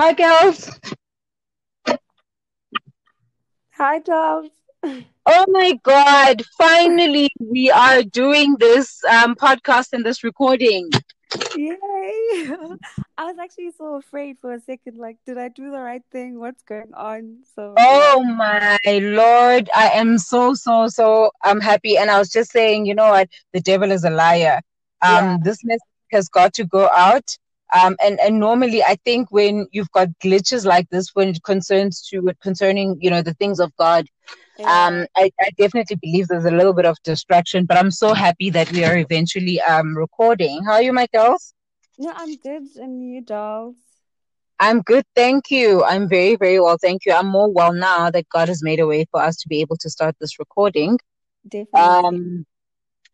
Hi, girls. Hi, Charles. Oh my God. Finally, we are doing this um, podcast and this recording. Yay. I was actually so afraid for a second. Like, did I do the right thing? What's going on? So, Oh my Lord. I am so, so, so I'm happy. And I was just saying, you know what? The devil is a liar. Um, Yeah. This message has got to go out. Um, and, and normally I think when you've got glitches like this, when it concerns to concerning, you know, the things of God, yeah. um, I, I definitely believe there's a little bit of distraction, but I'm so happy that we are eventually um recording. How are you, my girls? No, I'm good. And you, dolls? I'm good, thank you. I'm very, very well, thank you. I'm more well now that God has made a way for us to be able to start this recording. Definitely. Um,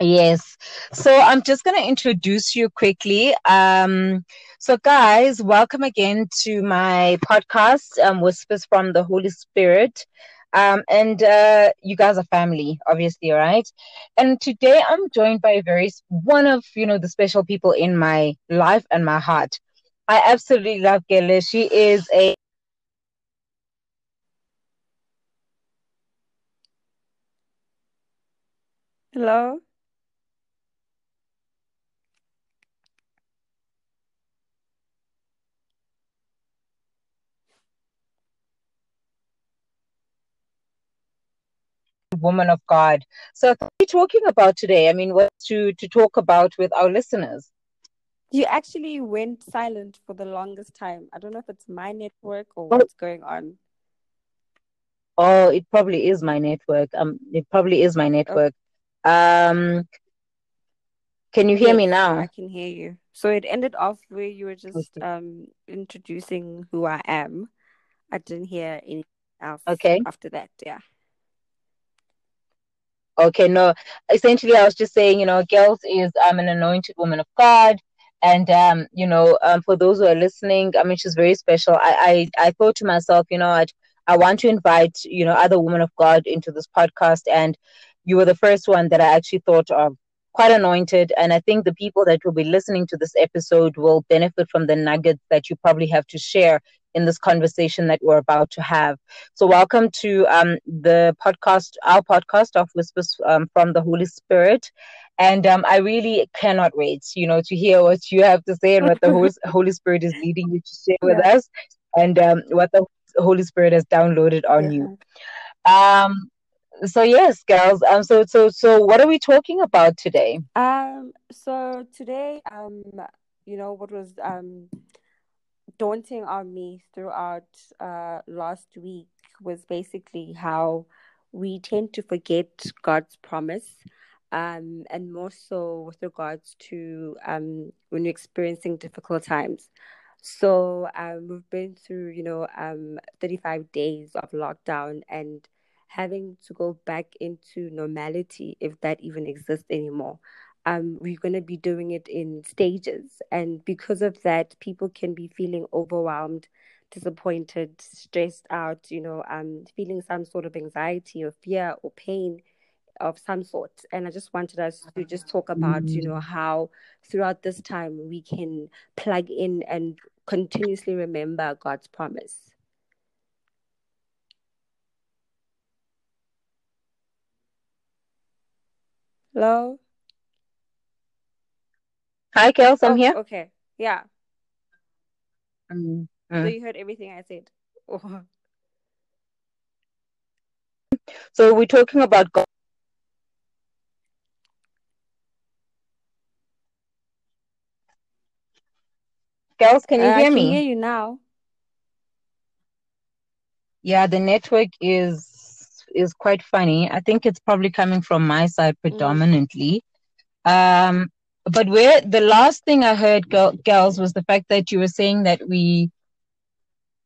yes. So I'm just going to introduce you quickly. Um, so guys, welcome again to my podcast, um, Whispers from the Holy Spirit. Um, and uh, you guys are family, obviously, right? And today I'm joined by a very one of you know the special people in my life and my heart. I absolutely love Gele. She is a Hello? Woman of God. So what are we talking about today? I mean, what to to talk about with our listeners? You actually went silent for the longest time. I don't know if it's my network or Oh, what's going on. oh, it probably is my network. Um, it probably is my Oh, network. Um, can you hear me now? I can hear you. So it ended off where you were just um introducing who I am. I didn't hear anything else Okay. after that. Yeah. Okay, no. Essentially, I was just saying, you know, Girls is um an anointed woman of God, and um, you know, um, for those who are listening, I mean, she's very special. I I, I thought to myself, you know, I I want to invite you know other women of God into this podcast, and you were the first one that I actually thought of. Quite anointed, and I think the people that will be listening to this episode will benefit from the nuggets that you probably have to share in this conversation that we're about to have. So, welcome to um, the podcast, our podcast of Whispers um, from the Holy Spirit. And um, I really cannot wait, you know, to hear what you have to say and what the Holy Spirit is leading you to share with Yeah. us, and um, what the Holy Spirit has downloaded on you. Yeah. Um, so yes, girls. Um, so so so, what are we talking about today? Um, so today, um, you know, what was um daunting on me throughout uh last week was basically how we tend to forget God's promise, um, and more so with regards to um when you're experiencing difficult times. So um, we've been through, you know, um, 35 days of lockdown and having to go back into normality, if that even exists anymore. Um, we're going to be doing it in stages. And because of that, people can be feeling overwhelmed, disappointed, stressed out, you know, um, feeling some sort of anxiety or fear or pain of some sort. And I just wanted us to just talk about, you know, how throughout this time we can plug in and continuously remember God's promise. Hello? Hi, girls. I'm Oh, here. okay. Yeah. Mm, So mm. you heard everything I said. Oh, So we're talking about God. Girls, can you I hear can hear me? you now. Yeah, the network is is quite funny. I think it's probably coming from my side Mm. predominantly. Um, but where the last thing I heard, girl, girls, was the fact that you were saying that we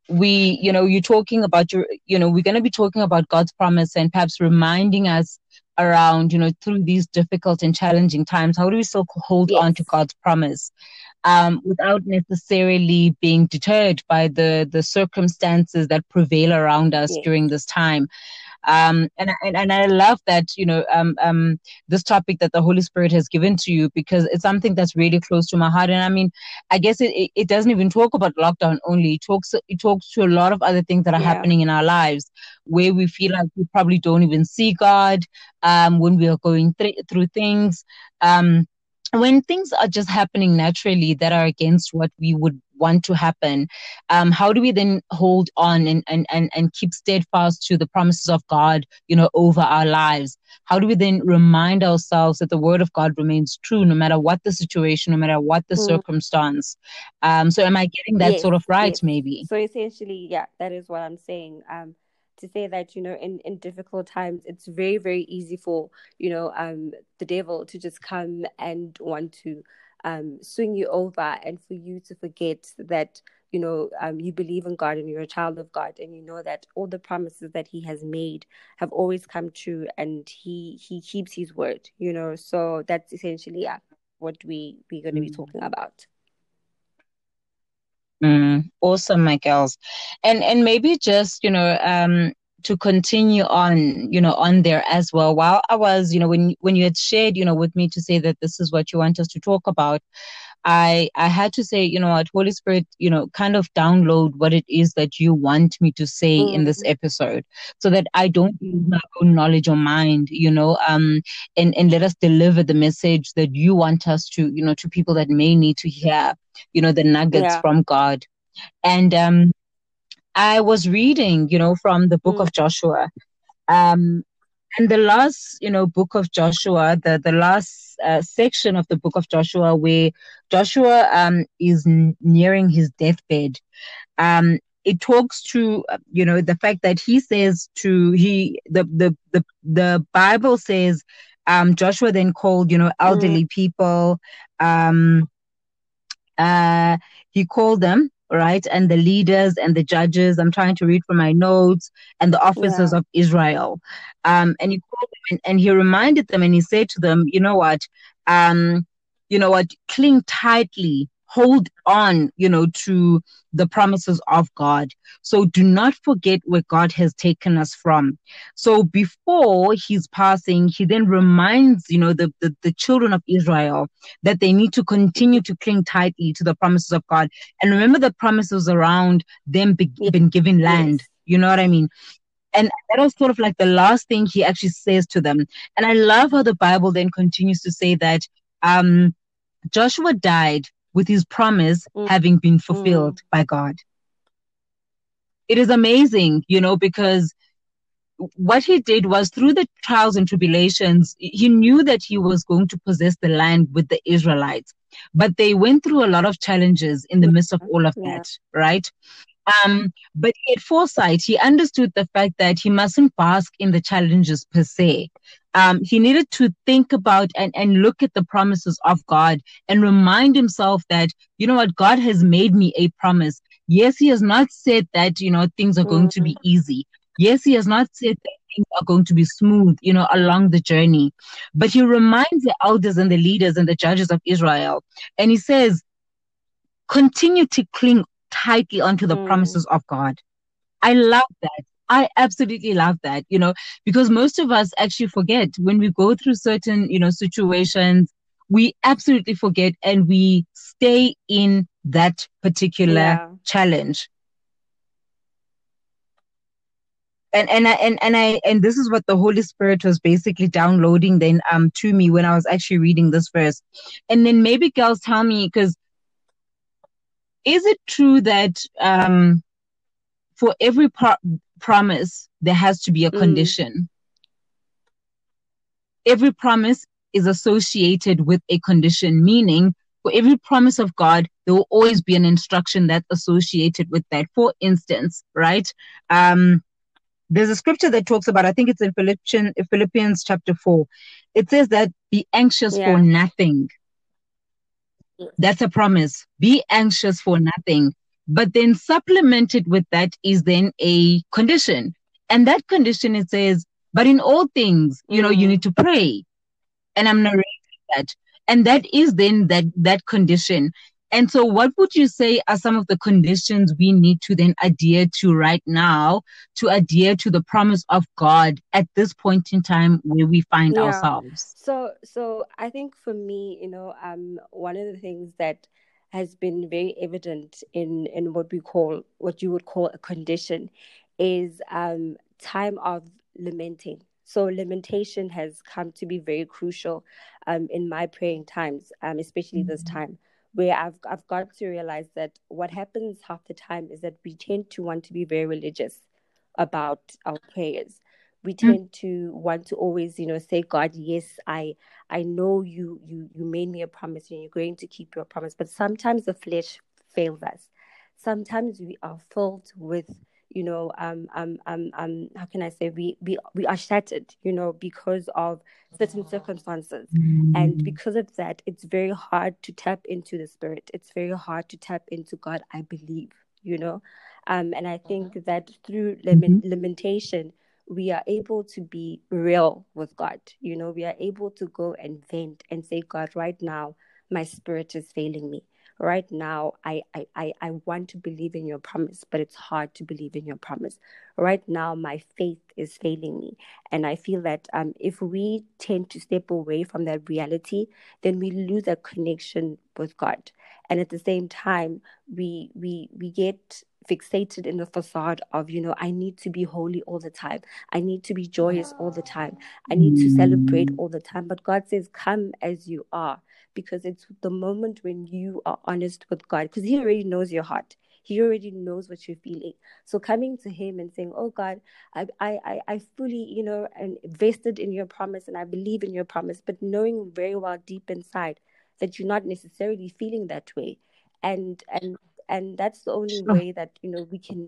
we you know you're talking about your you know we're going to be talking about god's promise and perhaps reminding us around you know through these difficult and challenging times how do we still hold on to god's promise um, without necessarily being deterred by the the circumstances that prevail around us Yes. during this time Um, and, and, and I love that, you know, um, um, this topic that the Holy Spirit has given to you because it's something that's really close to my heart. And I mean, I guess it, it, doesn't even talk about lockdown only. It talks, it talks to a lot of other things that are yeah. happening in our lives where we feel like we probably don't even see God, um, when we are going th- through things. Um, when things are just happening naturally that are against what we would want to happen um, how do we then hold on and, and, and, and keep steadfast to the promises of god you know over our lives how do we then remind ourselves that the word of god remains true no matter what the situation no matter what the mm. circumstance um, so am i getting that yes, sort of right yes. maybe so essentially yeah that is what i'm saying um, to say that you know in in difficult times it's very very easy for you know um the devil to just come and want to um swing you over and for you to forget that you know um you believe in God and you're a child of God and you know that all the promises that he has made have always come true and he he keeps his word you know so that's essentially yeah, what we we're going to be mm. talking about Mm, awesome, my girls. And and maybe just, you know, um to continue on, you know, on there as well. While I was, you know, when when you had shared, you know, with me to say that this is what you want us to talk about, I I had to say, you know what, Holy Spirit, you know, kind of download what it is that you want me to say mm. in this mm. episode, so that I don't use my own knowledge or mind, you know, um, and and let us deliver the message that you want us to, you know, to people that may need to hear, you know, the nuggets yeah. from God, and um, I was reading, you know, from the book mm. of Joshua, um, and the last, you know, book of Joshua, the the last uh, section of the book of Joshua, where Joshua um, is n- nearing his deathbed. Um, it talks to you know the fact that he says to he the the the, the Bible says um, Joshua then called you know elderly mm. people. Um, uh, he called them right? And the leaders and the judges. I'm trying to read from my notes and the officers yeah. of Israel. Um, and he called them and, and, he reminded them and he said to them, you know what? Um, you know what? Cling tightly hold on, you know, to the promises of God. So do not forget where God has taken us from. So before he's passing, he then reminds, you know, the, the, the children of Israel that they need to continue to cling tightly to the promises of God. And remember the promises around them be, being given land. Yes. You know what I mean? And that was sort of like the last thing he actually says to them. And I love how the Bible then continues to say that um, Joshua died with his promise mm. having been fulfilled mm. by God. It is amazing, you know, because what he did was through the trials and tribulations, he knew that he was going to possess the land with the Israelites. But they went through a lot of challenges in the midst of all of yeah. that, right? Um, but had foresight. He understood the fact that he mustn't bask in the challenges per se. Um, he needed to think about and, and look at the promises of God and remind himself that, you know what, God has made me a promise. Yes, he has not said that, you know, things are going to be mm-hmm. easy. Yes, he has not said that things are going to be smooth, you know, along the journey. But he reminds the elders and the leaders and the judges of Israel, and he says, continue to cling tightly onto the mm. promises of God. I love that. I absolutely love that, you know, because most of us actually forget when we go through certain, you know, situations, we absolutely forget and we stay in that particular yeah. challenge. And and I and, and I and this is what the Holy Spirit was basically downloading then um to me when I was actually reading this verse. And then maybe girls tell me because is it true that um, for every pro- promise there has to be a mm. condition? Every promise is associated with a condition, meaning for every promise of God, there will always be an instruction that's associated with that. For instance, right? Um, there's a scripture that talks about, I think it's in Philippians, Philippians chapter 4. It says that be anxious yeah. for nothing. That's a promise. Be anxious for nothing. But then supplemented with that is then a condition. And that condition, it says, but in all things, you know, you need to pray. And I'm narrating that. And that is then that, that condition. And so, what would you say are some of the conditions we need to then adhere to right now to adhere to the promise of God at this point in time where we find yeah. ourselves? So, so I think for me, you know, um, one of the things that has been very evident in in what we call what you would call a condition is um, time of lamenting. So lamentation has come to be very crucial um, in my praying times, um, especially this mm-hmm. time where I've I've got to realize that what happens half the time is that we tend to want to be very religious about our prayers. We mm. tend to want to always, you know, say, God, yes, I I know you you you made me a promise and you're going to keep your promise. But sometimes the flesh fails us. Sometimes we are filled with you know um um um um how can i say we we we are shattered you know because of certain circumstances mm. and because of that it's very hard to tap into the spirit it's very hard to tap into god i believe you know um and i think mm-hmm. that through mm-hmm. lamentation we are able to be real with god. You know we are able to go and vent and say god right now my spirit is failing me. Right now I, I i want to believe in your promise but it's hard to believe in your promise. Right now my faith is failing me. And i feel that um, if we tend to step away from that reality then we lose that connection with god. And at the same time we we we get fixated in the facade of you know i need to be holy all the time. I need to be joyous all the time. I need to celebrate mm. all the time. But god says come as you are because it's the moment when you are honest with God, because He already knows your heart. He already knows what you're feeling. So coming to Him and saying, "Oh God, I, I, I fully, you know, and invested in Your promise, and I believe in Your promise," but knowing very well deep inside that you're not necessarily feeling that way, and and and that's the only way that you know we can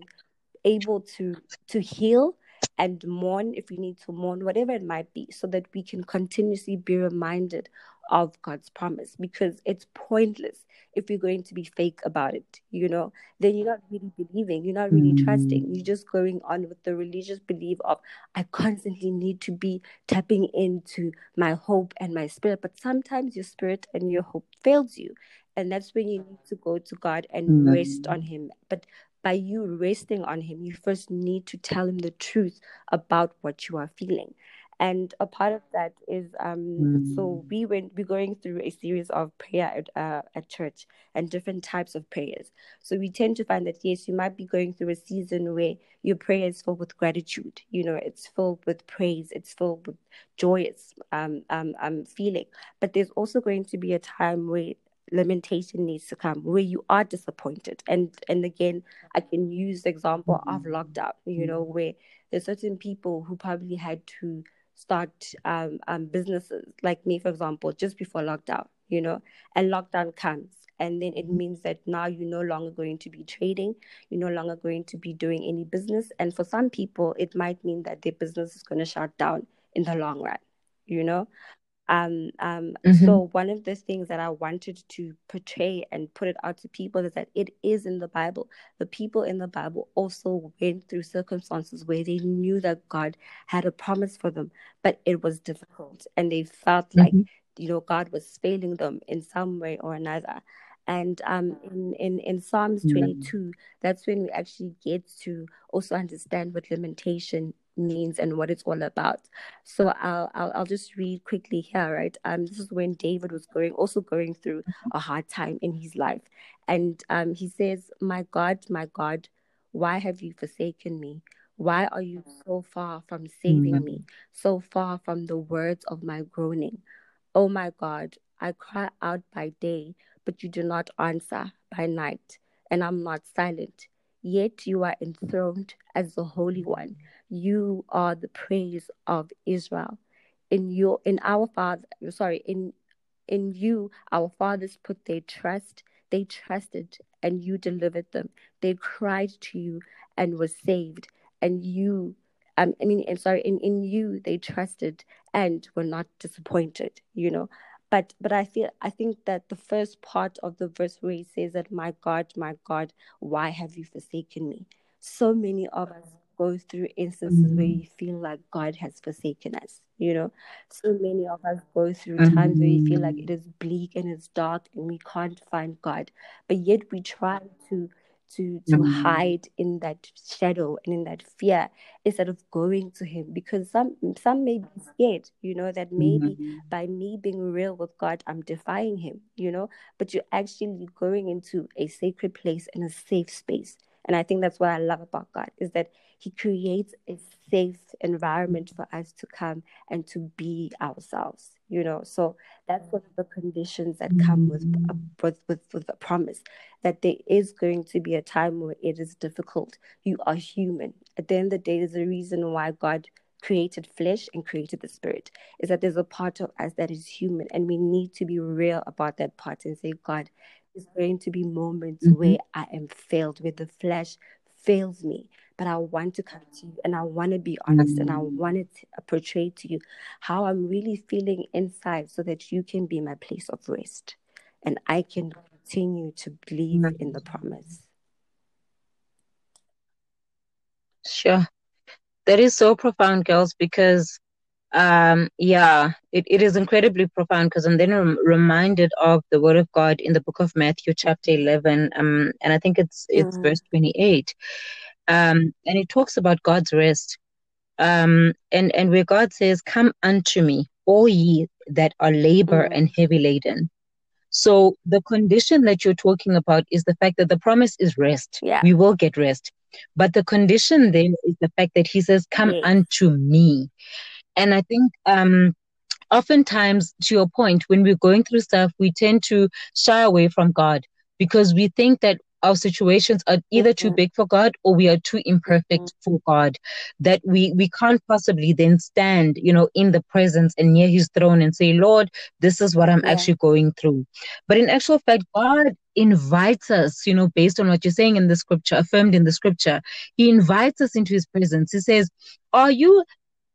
able to to heal and mourn if we need to mourn, whatever it might be, so that we can continuously be reminded of God's promise because it's pointless if you're going to be fake about it, you know, then you're not really believing, you're not really mm. trusting. You're just going on with the religious belief of, I constantly need to be tapping into my hope and my spirit. But sometimes your spirit and your hope fails you. And that's when you need to go to God and mm. rest on Him. But by you resting on Him, you first need to tell Him the truth about what you are feeling and a part of that is um mm. so we went we're going through a series of prayer at, uh, at church and different types of prayers so we tend to find that yes you might be going through a season where your prayer is filled with gratitude you know it's filled with praise it's filled with joyous um, um, um feeling but there's also going to be a time where lamentation needs to come where you are disappointed and and again i can use the example of mm. lockdown you know where there's certain people who probably had to start um, um, businesses like me, for example, just before lockdown, you know, and lockdown comes. And then it means that now you're no longer going to be trading, you're no longer going to be doing any business. And for some people, it might mean that their business is going to shut down in the long run, you know. Um, um, mm-hmm. So one of the things that I wanted to portray and put it out to people is that it is in the Bible. The people in the Bible also went through circumstances where they knew that God had a promise for them, but it was difficult, and they felt mm-hmm. like you know God was failing them in some way or another. And um, in, in, in Psalms 22, that's when we actually get to also understand what lamentation means and what it's all about. So I'll, I'll I'll just read quickly here, right? Um, this is when David was going also going through a hard time in his life, and um, he says, "My God, my God, why have you forsaken me? Why are you so far from saving mm-hmm. me, so far from the words of my groaning? Oh my God, I cry out by day, but you do not answer by night, and I'm not silent." Yet you are enthroned as the Holy One. You are the praise of Israel. In your in our father sorry, in in you our fathers put their trust. They trusted and you delivered them. They cried to you and were saved. And you um, I mean, I'm sorry, in, in you they trusted and were not disappointed, you know but but i feel i think that the first part of the verse where he says that my god my god why have you forsaken me so many of us go through instances mm-hmm. where you feel like God has forsaken us. You know, so many of us go through mm-hmm. times where you feel like it is bleak and it's dark and we can't find God, but yet we try to to to mm-hmm. hide in that shadow and in that fear instead of going to him because some some may be scared you know that maybe mm-hmm. by me being real with god i'm defying him you know but you're actually going into a sacred place and a safe space and i think that's what i love about god is that he creates a safe environment for us to come and to be ourselves you know? So that's one of the conditions that come with with, with with a promise that there is going to be a time where it is difficult. You are human. At the end of the day there's a reason why god created flesh and created the spirit is that there's a part of us that is human and we need to be real about that part and say god there's going to be moments mm-hmm. where i am failed where the flesh fails me but I want to come to you and I want to be honest and I mm. want to portray to you how I'm really feeling inside so that you can be my place of rest and I can continue to believe in the promise. Sure. That is so profound, girls, because um yeah it, it is incredibly profound because i'm then rem- reminded of the word of god in the book of matthew chapter 11 um and i think it's it's mm. verse 28 um, and it talks about God's rest. Um, and, and where God says, Come unto me, all ye that are labor mm-hmm. and heavy laden. So the condition that you're talking about is the fact that the promise is rest. Yeah. We will get rest. But the condition then is the fact that he says, Come yes. unto me. And I think um oftentimes to your point, when we're going through stuff, we tend to shy away from God because we think that our situations are either too mm-hmm. big for God or we are too imperfect mm-hmm. for God that we we can't possibly then stand you know in the presence and near his throne and say Lord this is what I'm yeah. actually going through but in actual fact God invites us you know based on what you're saying in the scripture affirmed in the scripture he invites us into his presence he says are you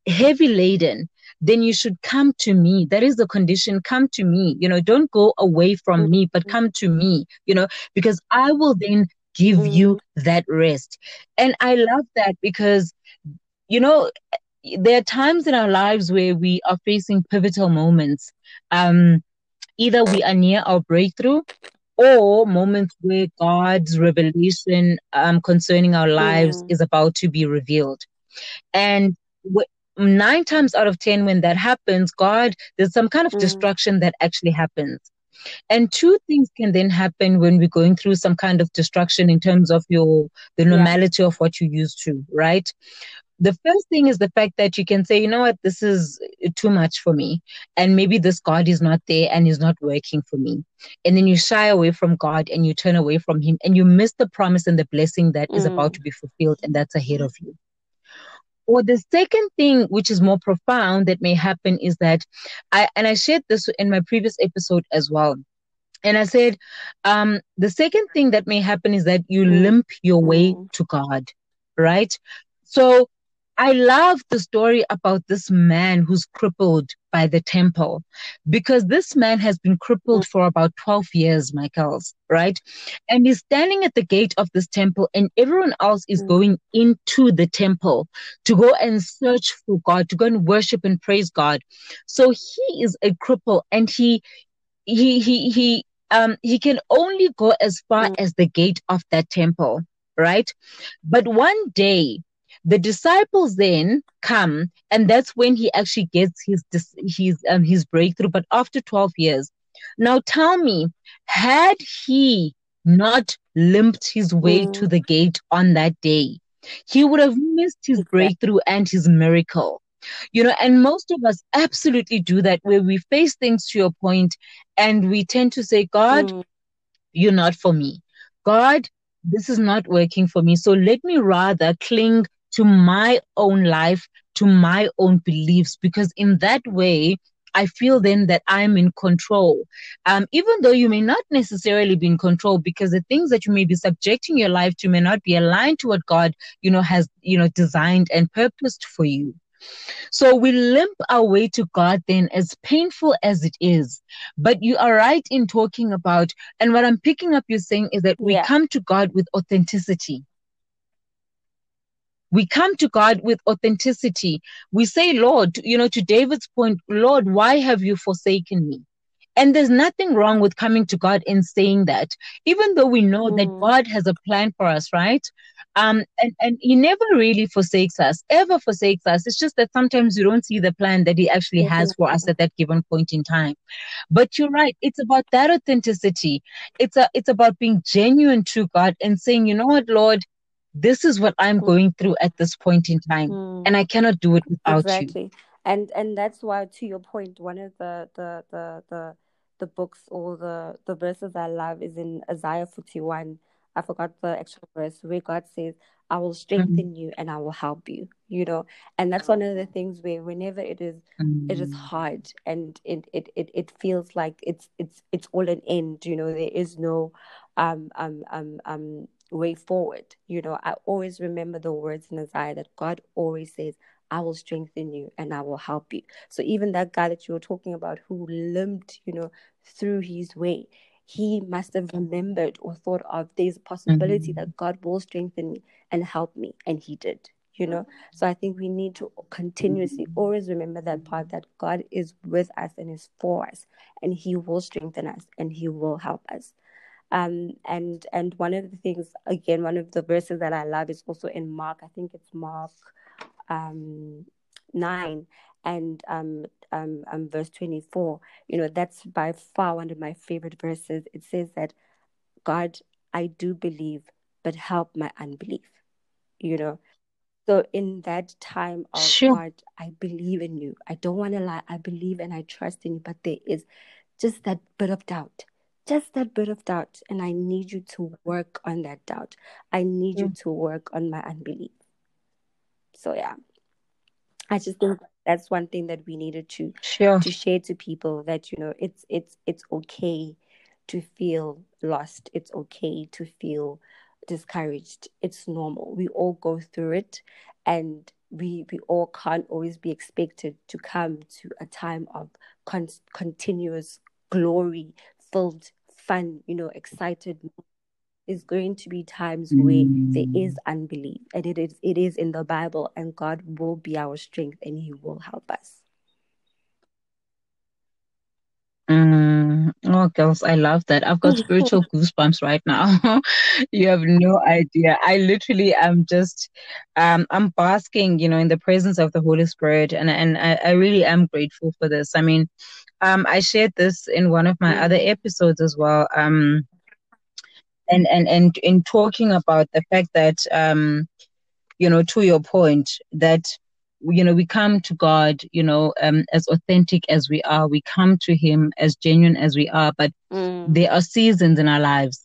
heavy laden then you should come to me. That is the condition. Come to me. You know, don't go away from mm-hmm. me, but mm-hmm. come to me, you know, because I will then give mm-hmm. you that rest. And I love that because, you know, there are times in our lives where we are facing pivotal moments. Um, either we are near our breakthrough or moments where God's revelation um, concerning our lives mm. is about to be revealed. And nine times out of ten when that happens god there's some kind of mm. destruction that actually happens and two things can then happen when we're going through some kind of destruction in terms of your the normality yeah. of what you used to right the first thing is the fact that you can say you know what this is too much for me and maybe this god is not there and is not working for me and then you shy away from god and you turn away from him and you miss the promise and the blessing that mm. is about to be fulfilled and that's ahead of you or the second thing, which is more profound that may happen, is that I, and I shared this in my previous episode as well. And I said, um, the second thing that may happen is that you mm. limp your way mm. to God, right? So I love the story about this man who's crippled by the temple because this man has been crippled for about 12 years, Michaels, right? And he's standing at the gate of this temple, and everyone else is mm. going into the temple to go and search for God, to go and worship and praise God. So he is a cripple and he, he, he, he, um, he can only go as far mm. as the gate of that temple, right? But one day, the disciples then come, and that's when he actually gets his his um, his breakthrough. But after twelve years, now tell me, had he not limped his way mm. to the gate on that day, he would have missed his breakthrough and his miracle. You know, and most of us absolutely do that where we face things to your point and we tend to say, God, mm. you're not for me. God, this is not working for me. So let me rather cling to my own life, to my own beliefs, because in that way, I feel then that I'm in control. Um, even though you may not necessarily be in control because the things that you may be subjecting your life to may not be aligned to what God, you know, has, you know, designed and purposed for you. So we limp our way to God then, as painful as it is. But you are right in talking about, and what I'm picking up you saying is that we yeah. come to God with authenticity we come to God with authenticity. We say, Lord, you know, to David's point, Lord, why have you forsaken me? And there's nothing wrong with coming to God and saying that, even though we know mm. that God has a plan for us, right? Um, and, and He never really forsakes us, ever forsakes us. It's just that sometimes you don't see the plan that He actually mm-hmm. has for us at that given point in time. But you're right, it's about that authenticity. It's a it's about being genuine to God and saying, you know what, Lord, this is what I'm mm. going through at this point in time, mm. and I cannot do it without you. exactly. you. And and that's why, to your point, one of the the the the the books or the the verses I love is in Isaiah 41. I forgot the actual verse where God says, I will strengthen mm-hmm. you and I will help you, you know. And that's one of the things where whenever it is mm-hmm. it is mm. hard and it, it it it feels like it's it's it's all an end, you know, there is no um um um um way forward. You know, I always remember the words in Isaiah that God always says, I will strengthen you and I will help you. So even that guy that you were talking about who limped, you know, through his way, he must have remembered or thought of there's a possibility mm-hmm. that God will strengthen me and help me. And he did, you know. So I think we need to continuously always remember that part that God is with us and is for us and he will strengthen us and he will help us. Um, and and one of the things again, one of the verses that I love is also in Mark. I think it's Mark um, 9 and um, um, um, verse 24. You know, that's by far one of my favorite verses. It says that, God, I do believe, but help my unbelief. You know, so in that time of sure. God, I believe in you. I don't want to lie. I believe and I trust in you, but there is just that bit of doubt. Just that bit of doubt. And I need you to work on that doubt. I need mm. you to work on my unbelief. So yeah. I just think that's one thing that we needed to sure. to share to people that you know it's it's it's okay to feel lost. It's okay to feel discouraged. It's normal. We all go through it and we we all can't always be expected to come to a time of con- continuous glory filled fun you know excited is going to be times where there is mm. unbelief. And it is it is in the bible and god will be our strength and he will help us. Mm. oh girls i love that. I've got spiritual goosebumps right now. You have no idea. I literally am just um i'm basking you know in the presence of the holy spirit and and i, I really am grateful for this. I mean um i shared this in one of my mm. other episodes as well um and and and in talking about the fact that um you know to your point that you know we come to god you know um as authentic as we are we come to him as genuine as we are but mm. there are seasons in our lives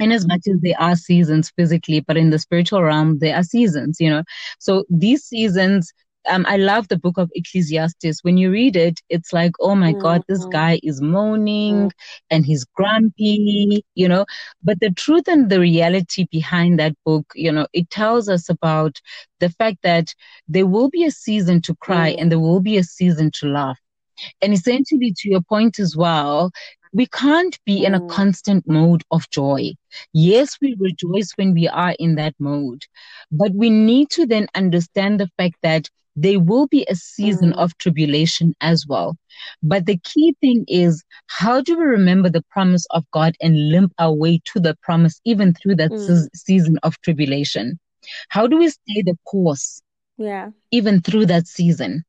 and as much as there are seasons physically but in the spiritual realm there are seasons you know so these seasons um, I love the book of Ecclesiastes. When you read it, it's like, oh my mm-hmm. God, this mm-hmm. guy is moaning mm-hmm. and he's grumpy, you know. But the truth and the reality behind that book, you know, it tells us about the fact that there will be a season to cry mm-hmm. and there will be a season to laugh. And essentially, to your point as well, we can't be in a mm. constant mode of joy. Yes, we rejoice when we are in that mode, but we need to then understand the fact that there will be a season mm. of tribulation as well. But the key thing is, how do we remember the promise of God and limp our way to the promise even through that mm. se- season of tribulation? How do we stay the course? Yeah. Even through that season?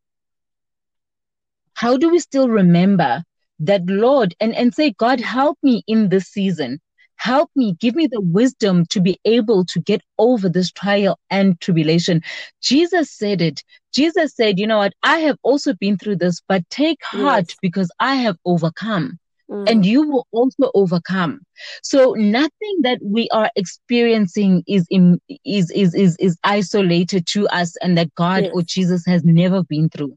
How do we still remember that Lord and, and say, God, help me in this season? Help me, give me the wisdom to be able to get over this trial and tribulation. Jesus said it. Jesus said, You know what? I have also been through this, but take heart yes. because I have overcome. Mm. And you will also overcome. So nothing that we are experiencing is in, is, is is is isolated to us, and that God yes. or Jesus has never been through.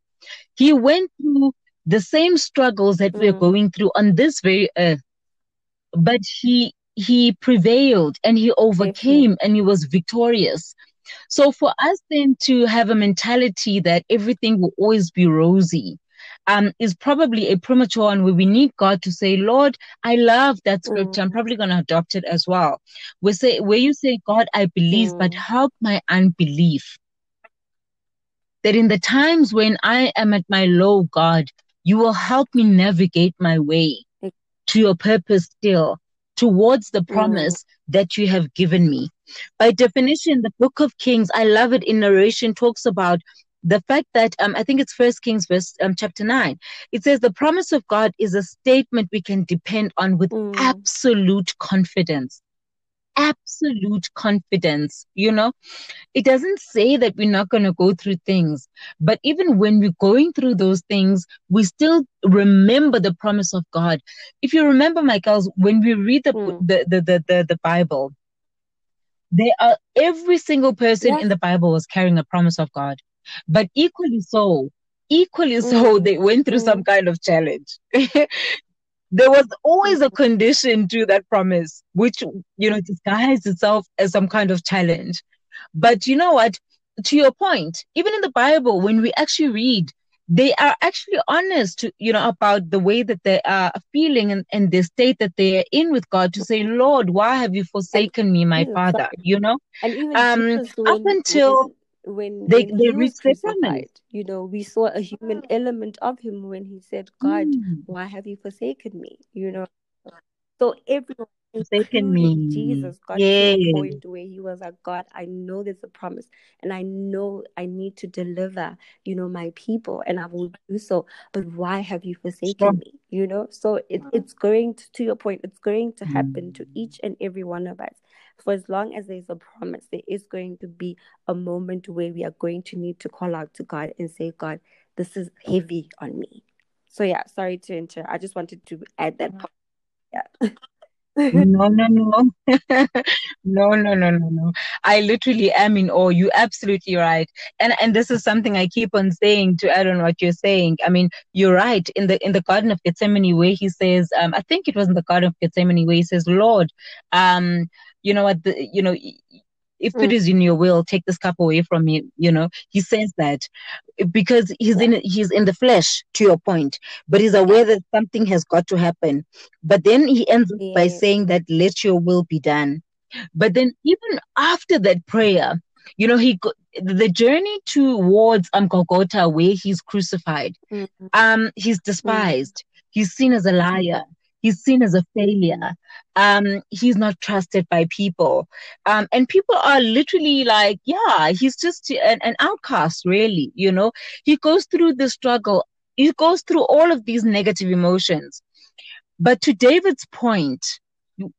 He went through the same struggles that mm. we're going through on this very earth, but he he prevailed and he overcame and he was victorious. So for us then to have a mentality that everything will always be rosy, um, is probably a premature one where we need God to say, Lord, I love that scripture. Mm. I'm probably going to adopt it as well. We say, where you say, God, I believe, but Mm. help my unbelief. That in the times when I am at my low, God, you will help me navigate my way to your purpose still, towards the Mm. promise that you have given me. By definition, the book of Kings, I love it in narration, talks about the fact that um, I think it's First Kings, verse um, chapter nine. It says the promise of God is a statement we can depend on with Mm. absolute confidence. Absolute confidence, you know. It doesn't say that we're not going to go through things, but even when we're going through those things, we still remember the promise of God. If you remember, my girls, when we read the Mm. the the the, the, the Bible, there are every single person Yeah. in the Bible was carrying a promise of God, but equally so, equally so, Mm. they went through some kind of challenge. there was always a condition to that promise, which you know disguised itself as some kind of challenge. But you know what? To your point, even in the Bible, when we actually read, they are actually honest to you know about the way that they are feeling and, and the state that they are in with God to say, Lord, why have you forsaken me, my Father? You know, And even um, up until when they when they he was their promise. crucified, you know, we saw a human element of him when he said, "God, Mm, why have you forsaken me?" You know. So everyone, forsaken me. Jesus, got to Yeah. a point where he was like, God, I know there's a promise and I know I need to deliver, you know, my people and I will do so. But why have you Sure. forsaken me? You know, so it, it's going to, to your point, it's going to happen Mm. to each and every one of us. For as long as there's a promise, there is going to be a moment where we are going to need to call out to God and say, God, this is heavy on me. So yeah, sorry to enter. I just wanted to add that part. Yeah. No, no, no. no, no, no, no, no. I literally am in awe. You're absolutely right. And and this is something I keep on saying to add on what you're saying. I mean, you're right. In the in the Garden of Gethsemane where he says, um, I think it was in the Garden of Gethsemane where he says, Lord, um, you know what the you know if it Mm. is in your will, take this cup away from me. You know, he says that because he's Yeah. in he's in the flesh, to your point, but he's aware that something has got to happen. But then he ends up by saying that let your will be done. But then even after that prayer, you know, he the journey towards um Golgotha where he's crucified, Mm. um, he's despised, he's seen as a liar, he's seen as a failure, um, he's not trusted by people. Um, and people are literally like, yeah, he's just an, an outcast, really, you know. He goes through the struggle, he goes through all of these negative emotions. But to David's point,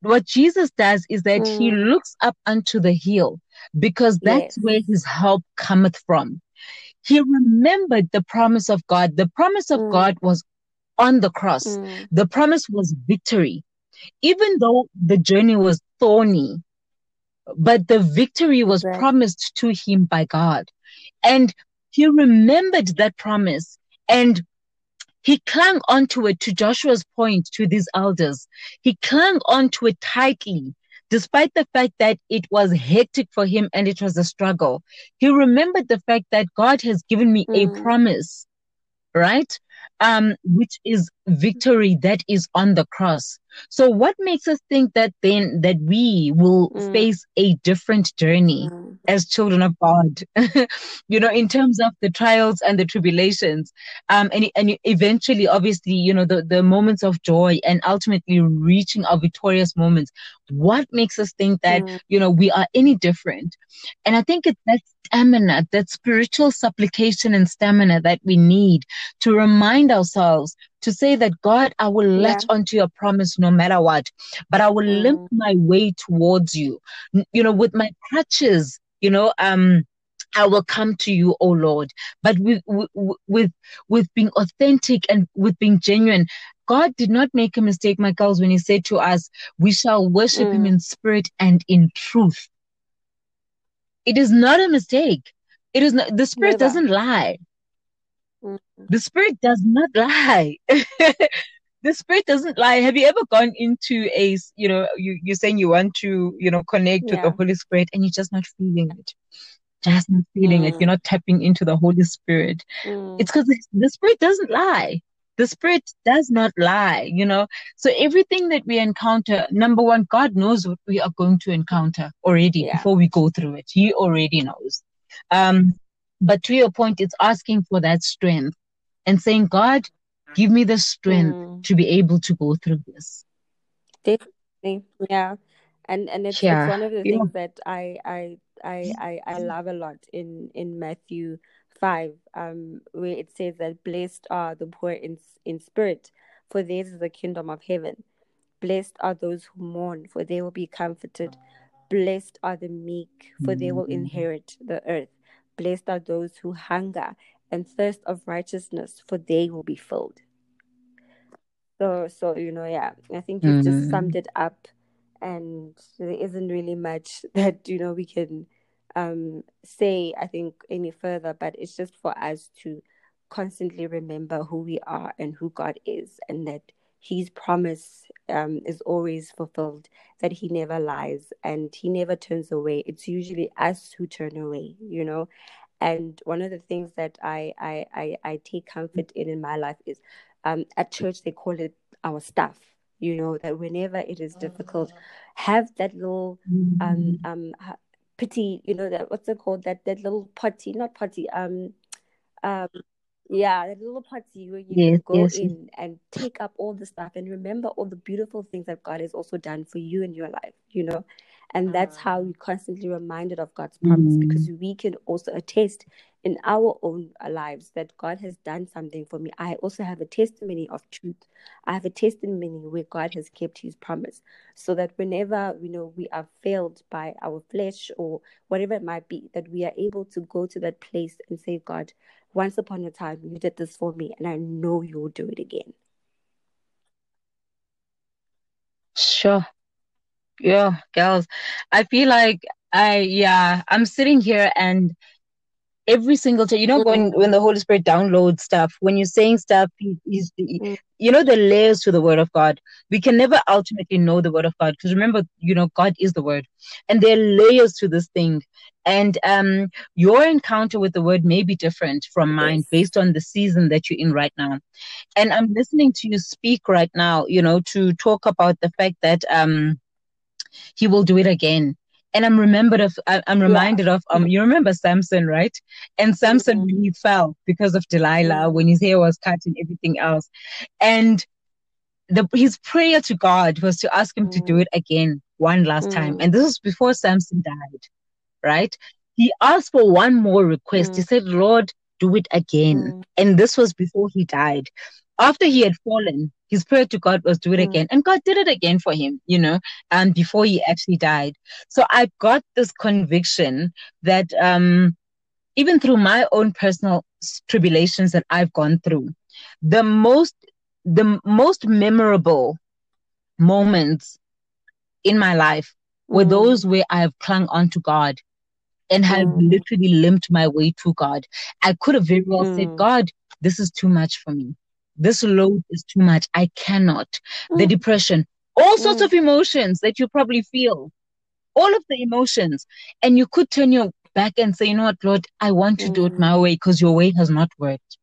what Jesus does is that he Mm. looks up unto the hill because that's Yes. where his help cometh from. He remembered the promise of God. The promise of Mm. God was on the cross. Mm. The promise was victory. Even though the journey was thorny, but the victory was Exactly. promised to him by God. And he remembered that promise and he clung onto it to Joshua's point to these elders. He clung onto it tightly, despite the fact that it was hectic for him and it was a struggle. He remembered the fact that God has given me a Mm. promise, right? Um, which is victory that is on the cross. So what makes us think that then that we will Mm. face a different journey? Mm. as children of God, you know, in terms of the trials and the tribulations, um, and and eventually, obviously, you know, the the moments of joy and ultimately reaching our victorious moments. What makes us think that Mm. you know we are any different? And I think it's that stamina, that spiritual supplication and stamina that we need to remind ourselves to say that God, I will latch Yeah. onto your promise no matter what, but I will limp Mm. my way towards you. You know, with my crutches, you know, um, I will come to you, oh Lord. But with, with, with, being authentic and with being genuine, God did not make a mistake, my girls, when he said to us, we shall worship him Mm. in spirit and in truth. It is not a mistake. It is not, the spirit doesn't lie. Mm. The spirit does not lie. the spirit doesn't lie. Have you ever gone into a, you know, you, you're saying you want to, you know, connect with the Holy Spirit and you're just not feeling it? just not feeling it, you're not tapping into the Holy Spirit. Mm. It's because the Spirit doesn't lie. The Spirit does not lie, you know. So everything that we encounter, number one, God knows what we are going to encounter already Yeah. before we go through it. He already knows. Um, but to your point, it's asking for that strength and saying, God, give me the strength Mm. to be able to go through this. Definitely, yeah, and and it's it's one of the Yeah. things that I I I I, I love a lot in in Matthew five, um, where it says that blessed are the poor in in spirit, for theirs is the kingdom of heaven. Blessed are those who mourn, for they will be comforted. Blessed are the meek, for they will inherit the earth. Blessed are those who hunger and thirst of righteousness, for they will be filled. So, so you know, yeah, I think you've just Mm. summed it up, and there isn't really much that you know we can um say. I think any further, but it's just for us to constantly remember who we are and who God is, and that His promise um is always fulfilled. That He never lies and He never turns away. It's usually us who turn away, you know. And one of the things that I I I, I take comfort in in my life is um, at church they call it our stuff you know that whenever it is difficult have that little um um pity you know that what's it called that that little potty not potty um um yeah that little potty where you Yes, go yes, yes. in and take up all the stuff and remember all the beautiful things that God has also done for you in your life you know and that's how ah. we constantly reminded of God's promise because mm. we can also attest in our own lives that God has done something for me. I also have a testimony of truth. I have a testimony where God has kept his promise. So that whenever you know we are failed by our flesh or whatever it might be, that we are able to go to that place and say, God, once upon a time you did this for me and I know you will do it again. Sure. Yeah, girls. I feel like I yeah, I'm sitting here and every single time, you know, when when the Holy Spirit downloads stuff, when you're saying stuff, he's Mm. you know the layers to the Word of God. We can never ultimately know the Word of God because remember, you know, God is the Word, and there are layers to this thing. And um, your encounter with the Word may be different from mine Yes. based on the season that you're in right now. And I'm listening to you speak right now, you know, to talk about the fact that um he will do it again. And I'm remembered of I'm reminded of um you remember Samson, right? And Samson Mhm. when he fell because of Delilah, when his hair was cut and everything else. And the his prayer to God was to ask him to do Mm. it again one last time. Mm. And this was before Samson died, right? He asked for one more request. He Mm. said, Lord, do it again. Mm. And this was before he died. After he had fallen, his prayer to God was do it Mm. again. And God did it again for him, you know, and before he actually died. So I got this conviction that um even through my own personal tribulations that I've gone through, the most the most memorable moments in my life were Mm. those where I have clung on to God and have Mm. literally limped my way to God. I could have very well said, Mm. God, this is too much for me. This load is too much. I cannot. The Mm. depression, all sorts Mm. of emotions that you probably feel, all of the emotions. And you could turn your back and say, you know what, Lord, I want to do it Mm. my way because your way has not worked.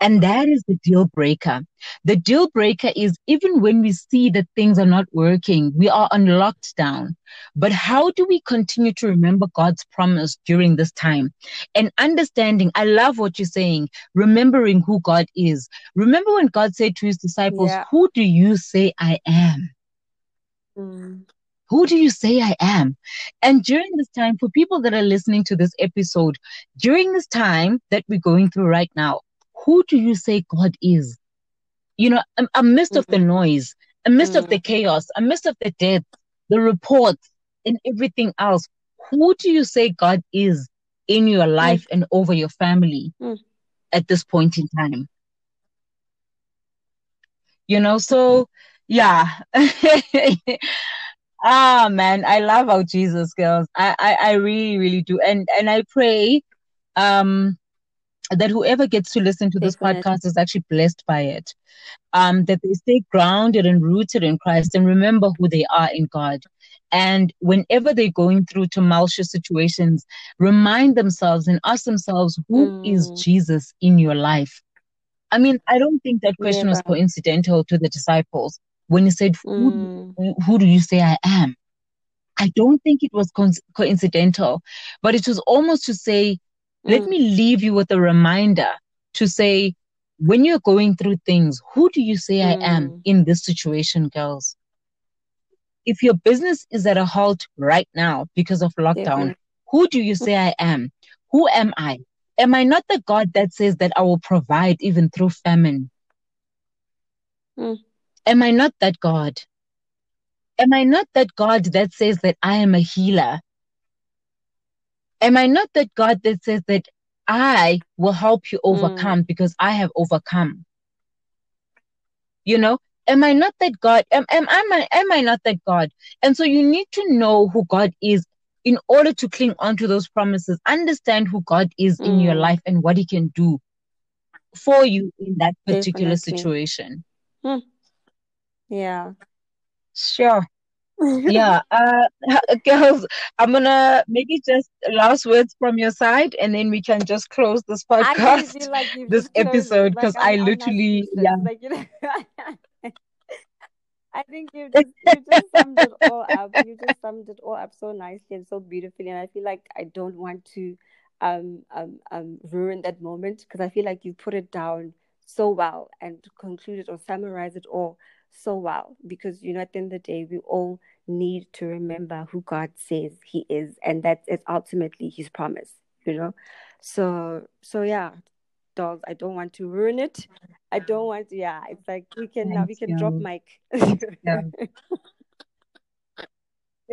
And that is the deal breaker. The deal breaker is even when we see that things are not working, we are on lockdown. But how do we continue to remember God's promise during this time? And understanding, I love what you're saying, remembering who God is. Remember when God said to his disciples, Yeah. Who do you say I am? Mm. Who do you say I am? And during this time, for people that are listening to this episode, during this time that we're going through right now, who do you say God is? You know, am- amidst of the Mm. noise, amidst of Mm. the chaos, amidst of the death, the reports, and everything else, who do you say God is in your life and over your family Mm. at this point in time? You know, so yeah. ah man, I love our Jesus girls. I, I, I really, really do. And and I pray um that whoever gets to listen to this Definitely. podcast is actually blessed by it. Um, that they stay grounded and rooted in Christ and remember who they are in God. And whenever they're going through tumultuous situations, remind themselves and ask themselves, who mm. is Jesus in your life? I mean, I don't think that question was coincidental to the disciples when he said, who, mm. who do you say I am? I don't think it was co- coincidental, but it was almost to say, let mm. me leave you with a reminder to say, when you're going through things, who do you say I am mm. in this situation, girls? If your business is at a halt right now because of lockdown, who do you say I am? Who am I? Am I not the God that says that I will provide even through famine? Mm. Am I not that God? Am I not that God that says that I am a healer? Am I not that God that says that I will help you overcome mm. because I have overcome? You know, am I not that God? Am, am, am, I, am I not that God? And so you need to know who God is in order to cling on to those promises. Understand who God is mm. in your mm. life and what He can do for you in that particular Definitely. situation. Hmm. Yeah. Sure. yeah. Uh, girls, I'm gonna maybe just last words from your side, and then we can just close this podcast, like this episode, because like, I literally, yeah. Like, you know, I think you just you just summed it all up. You just summed it all up so nicely and so beautifully, and I feel like I don't want to um um um ruin that moment because I feel like you put it down so well and concluded or summarized it all so well because you know at the end of the day we all need to remember who God says he is and that is ultimately his promise you know so so yeah dolls i don't want to ruin it i don't want to yeah it's like we can now we can you. drop mic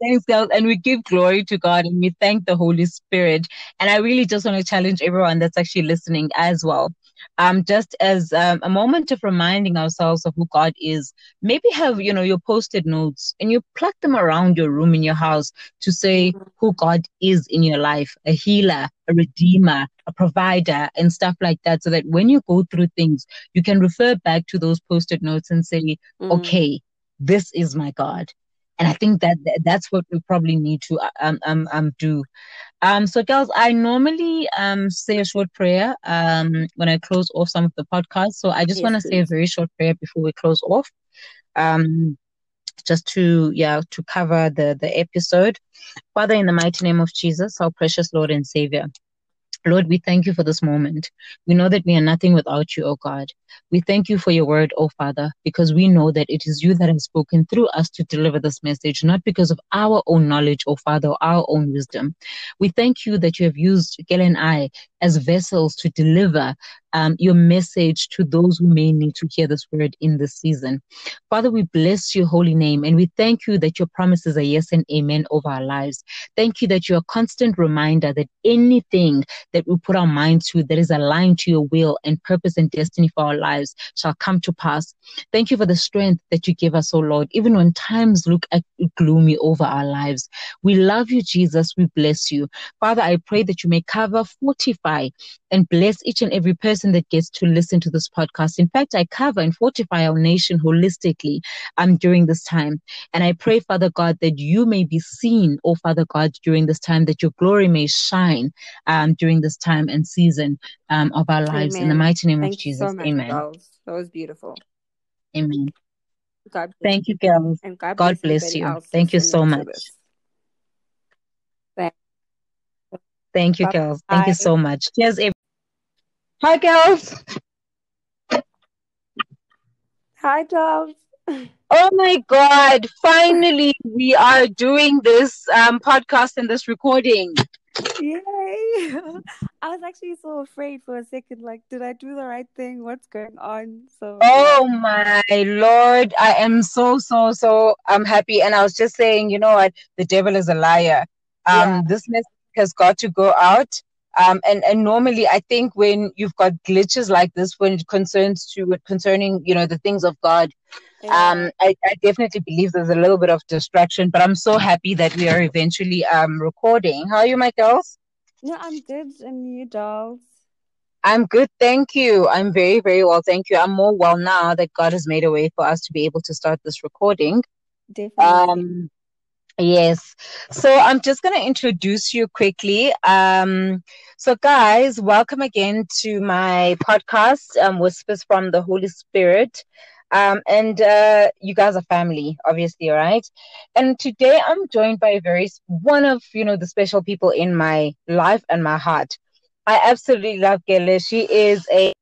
Thanks, girls. And we give glory to God and we thank the Holy Spirit. And I really just want to challenge everyone that's actually listening as well um, just as um, a moment of reminding ourselves of who God is. Maybe have, you know, your posted notes and you pluck them around your room in your house to say who God is in your life, a healer, a redeemer, a provider, and stuff like that. So that when you go through things, you can refer back to those posted notes and say, mm. okay, this is my God. And I think that that's what we probably need to um, um, um do. Um, so girls, I normally um say a short prayer um when I close off some of the podcasts. So I just yes, want to say a very short prayer before we close off. Um just to yeah to cover the the episode. Father, in the mighty name of Jesus, our precious Lord and Savior. Lord, we thank you for this moment. We know that we are nothing without you, O God. We thank you for your word, O Father, because we know that it is you that has spoken through us to deliver this message, not because of our own knowledge, O Father, or our own wisdom. We thank you that you have used Gail and I as vessels to deliver um, your message to those who may need to hear this word in this season. Father, we bless your holy name and we thank you that your promises are yes and amen over our lives. Thank you that you're a constant reminder that anything that we put our minds to that is aligned to your will and purpose and destiny for our lives shall come to pass. Thank you for the strength that you give us, O Lord, even when times look gloomy over our lives. We love you, Jesus. We bless you. Father, I pray that you may cover, fortify, and bless each and every person that gets to listen to this podcast. In fact, I cover and fortify our nation holistically um, during this time. And I pray, Father God, that you may be seen, oh Father God, during this time, that your glory may shine um, during this time and season um, of our lives. Amen. In the mighty name Thank of Jesus. So much, Amen. Girls. That was beautiful. Amen. God Thank you, girls. And God, God bless, you. Thank you so much. Thank you, girls. Thank you so much. Cheers. Hi, girls. Hi, dolls. Oh my God. Finally, we are doing this um, podcast and this recording. Yay. I was actually so afraid for a second. Like, did I do the right thing? What's going on? So, oh my Lord. I am so, so, so I'm happy. And I was just saying, you know what? The devil is a liar. Um, yeah. This message has got to go out. Um, and, and normally I think when you've got glitches like this, when it concerns to concerning, you know, the things of God, yeah. um, I, I definitely believe there's a little bit of distraction, but I'm so happy that we are eventually um recording. How are you, my girls? No, I'm good. And you, dolls? I'm good, thank you. I'm very, very well, thank you. I'm more well now that God has made a way for us to be able to start this recording. Definitely. Um, yes. So I'm just going to introduce you quickly. Um, so, guys, welcome again to my podcast, um, Whispers from the Holy Spirit. Um, and uh, you guys are family, obviously, right? And today I'm joined by a very one of you know the special people in my life and my heart. I absolutely love Gele. She is a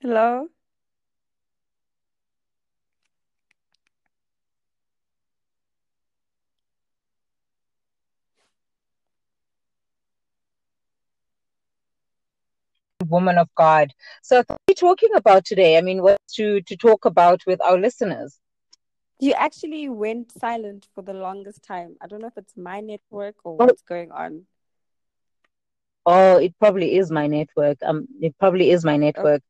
Hello. Woman of God. So, what are we talking about today? I mean, what to to talk about with our listeners? You actually went silent for the longest time. I don't know if it's my network or what's going on. Oh, it probably is my network. Um, it probably is my network.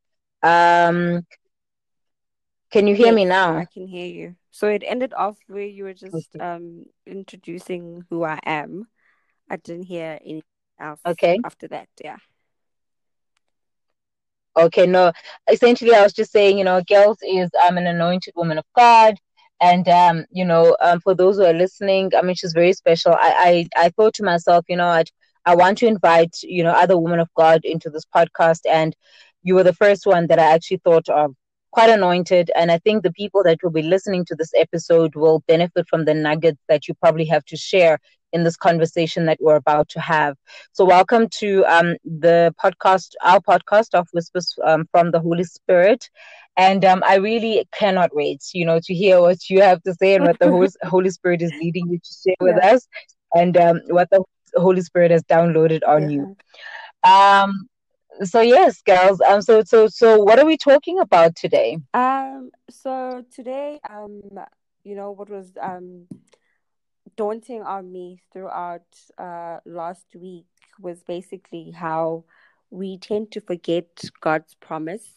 Um, can you hear Yes, me now? I can hear you. So it ended off where you were just Okay. um introducing who I am. I didn't hear anything else Okay. after that. Yeah. Okay, no. Essentially, I was just saying, you know, Girls is um, an anointed woman of God. And, um, you know, um, for those who are listening, I mean, she's very special. I, I, I thought to myself, you know, I'd, I want to invite, you know, other women of God into this podcast. And you were the first one that I actually thought of. Quite anointed. And I think the people that will be listening to this episode will benefit from the nuggets that you probably have to share in this conversation that we're about to have. So, welcome to um, the podcast, our podcast of Whispers um, from the Holy Spirit. And um, I really cannot wait, you know, to hear what you have to say and what the Holy, Spirit is leading you to share with Yeah. us, and um, what the Holy Spirit has downloaded on you. Yeah. Um, so yes, girls. Um, so so so, what are we talking about today? Um, so today, um, you know, what was um daunting on me throughout uh last week was basically how we tend to forget God's promise,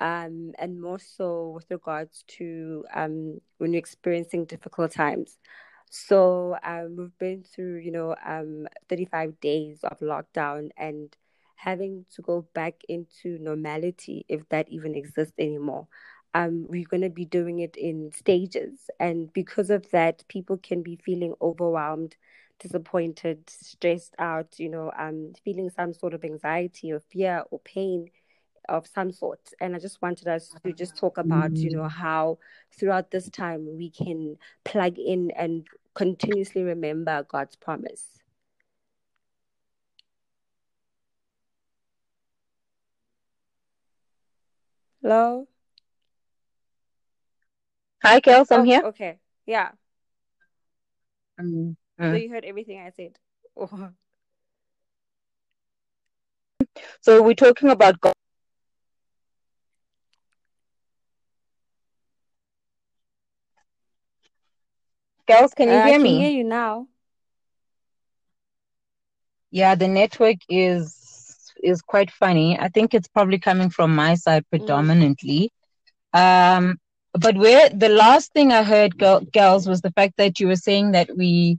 um, and more so with regards to um when you're experiencing difficult times. So um, we've been through, you know, um, 35 days of lockdown and having to go back into normality, if that even exists anymore. Um, we're going to be doing it in stages. And because of that, people can be feeling overwhelmed, disappointed, stressed out, you know, um, feeling some sort of anxiety or fear or pain of some sort. And I just wanted us to just talk about, you know, how throughout this time we can plug in and continuously remember God's promise. Hello? Hi, Kels. I'm Oh, here. okay. Yeah. Mm, So mm. you heard everything I said. Oh, So we're talking about God. Girls, can you Uh, I hear can me? hear you now. Yeah, the network is is quite funny. I think it's probably coming from my side Mm. predominantly. Um, but where the last thing I heard, girl, girls, was the fact that you were saying that we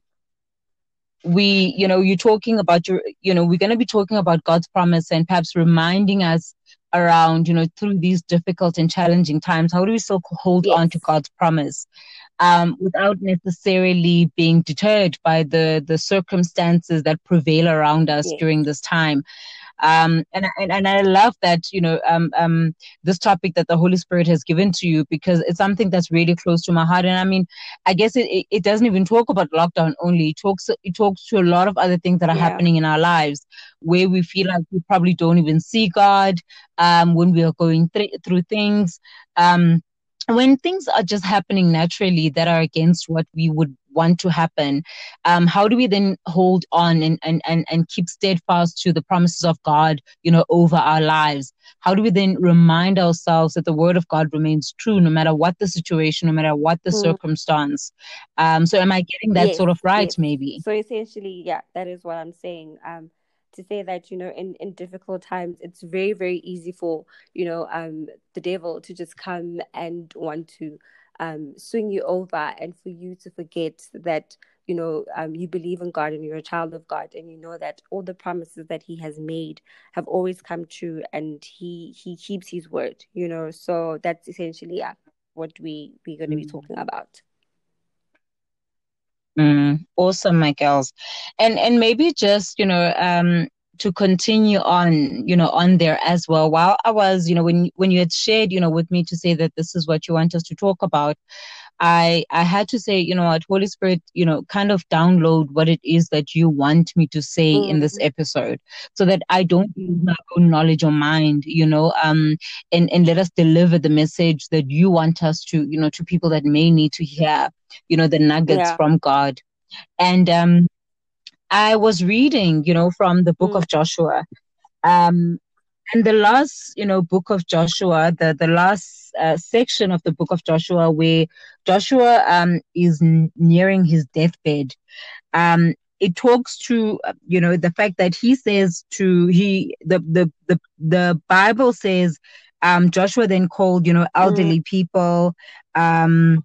we you know you're talking about your you know we're going to be talking about God's promise and perhaps reminding us around you know through these difficult and challenging times how do we still hold on to God's promise um, without necessarily being deterred by the the circumstances that prevail around us Yes. during this time um, and, and and I love that you know um, um, this topic that the Holy Spirit has given to you because it's something that's really close to my heart. And I mean, I guess it, it, doesn't even talk about lockdown only. It talks it talks to a lot of other things that are Yeah. happening in our lives where we feel like we probably don't even see God um, when we are going th- through things. Um, when things are just happening naturally that are against what we would want to happen um, how do we then hold on and, and, and, and keep steadfast to the promises of God, you know, over our lives? How do we then remind ourselves that the word of God remains true no matter what the situation, no matter what the Mm. circumstance? Um, so am I getting that Yes, sort of right, yes. maybe? So essentially, yeah, that is what I'm saying. Um, to say that you know, in in difficult times, it's very very easy for you know um the devil to just come and want to um swing you over and for you to forget that you know um, you believe in god and you're a child of god and you know that all the promises that he has made have always come true and he he keeps his word you know. So that's essentially yeah, what we we're going to be talking about. Mm, awesome my girls. And and maybe just you know um to continue on, you know, on there as well. While I was, you know, when when you had shared, you know, with me to say that this is what you want us to talk about, I I had to say, you know what, Holy Spirit, you know, kind of download what it is that you want me to say mm. in this mm. episode, so that I don't use my own knowledge or mind, you know, um, and and let us deliver the message that you want us to, you know, to people that may need to hear, you know, the nuggets yeah. from God, and um I was reading, you know, from the book mm. of Joshua. Um, and the last, you know, book of Joshua, the, the last uh, section of the book of Joshua, where Joshua um, is n- nearing his deathbed, um, it talks to, you know, the fact that he says to, he, the, the, the, the Bible says, um, Joshua then called, you know, elderly mm. people, um,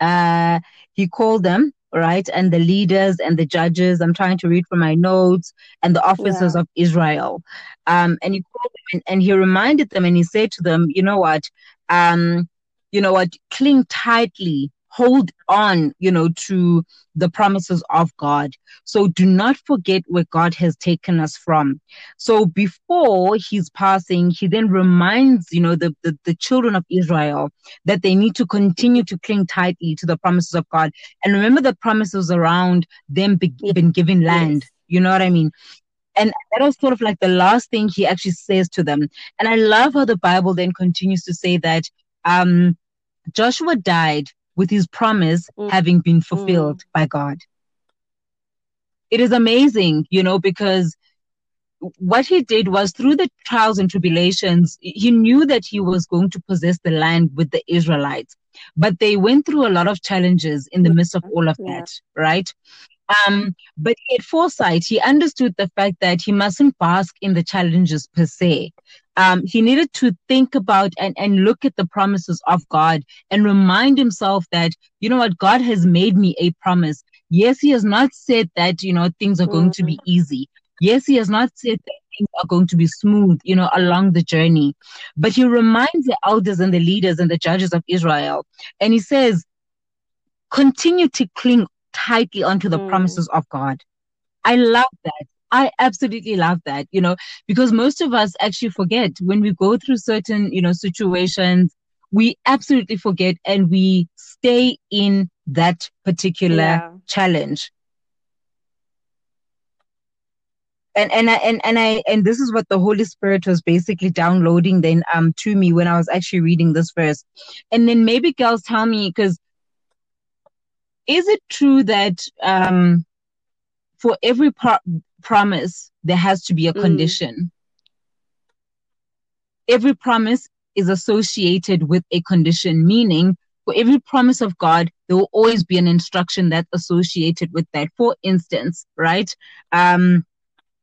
uh, he called them right? And the leaders and the judges. I'm trying to read from my notes and the officers yeah. of Israel. Um, and he called them and, and, he reminded them and he said to them, you know what? Um, you know what? Cling tightly hold on, you know, to the promises of God. So do not forget where God has taken us from. So before he's passing, he then reminds, you know, the, the, the children of Israel that they need to continue to cling tightly to the promises of God. And remember the promises around them be, being given land. Yes. You know what I mean? and that was sort of like the last thing he actually says to them. And I love how the Bible then continues to say that um, Joshua died with his promise mm. having been fulfilled mm. by God. It is amazing, you know, because what he did was through the trials and tribulations, he knew that he was going to possess the land with the Israelites. But they went through a lot of challenges in the midst of all of yeah. that, right? Um, but he had foresight. He understood the fact that he mustn't bask in the challenges per se. Um, he needed to think about and, and look at the promises of God and remind himself that, you know what, God has made me a promise. Yes, he has not said that, you know, things are going to be mm-hmm. easy. Yes, he has not said that things are going to be smooth, you know, along the journey. But he reminds the elders and the leaders and the judges of Israel, and he says, continue to cling tightly onto the mm. promises of God. I love that. I absolutely love that, you know, because most of us actually forget when we go through certain, you know, situations, we absolutely forget and we stay in that particular yeah. challenge. And and I and, and I and this is what the Holy Spirit was basically downloading then um to me when I was actually reading this verse. And then maybe girls tell me because is it true that um, for every pro- promise there has to be a mm. condition? Every promise is associated with a condition, meaning for every promise of God, there will always be an instruction that's associated with that. For instance, right? Um,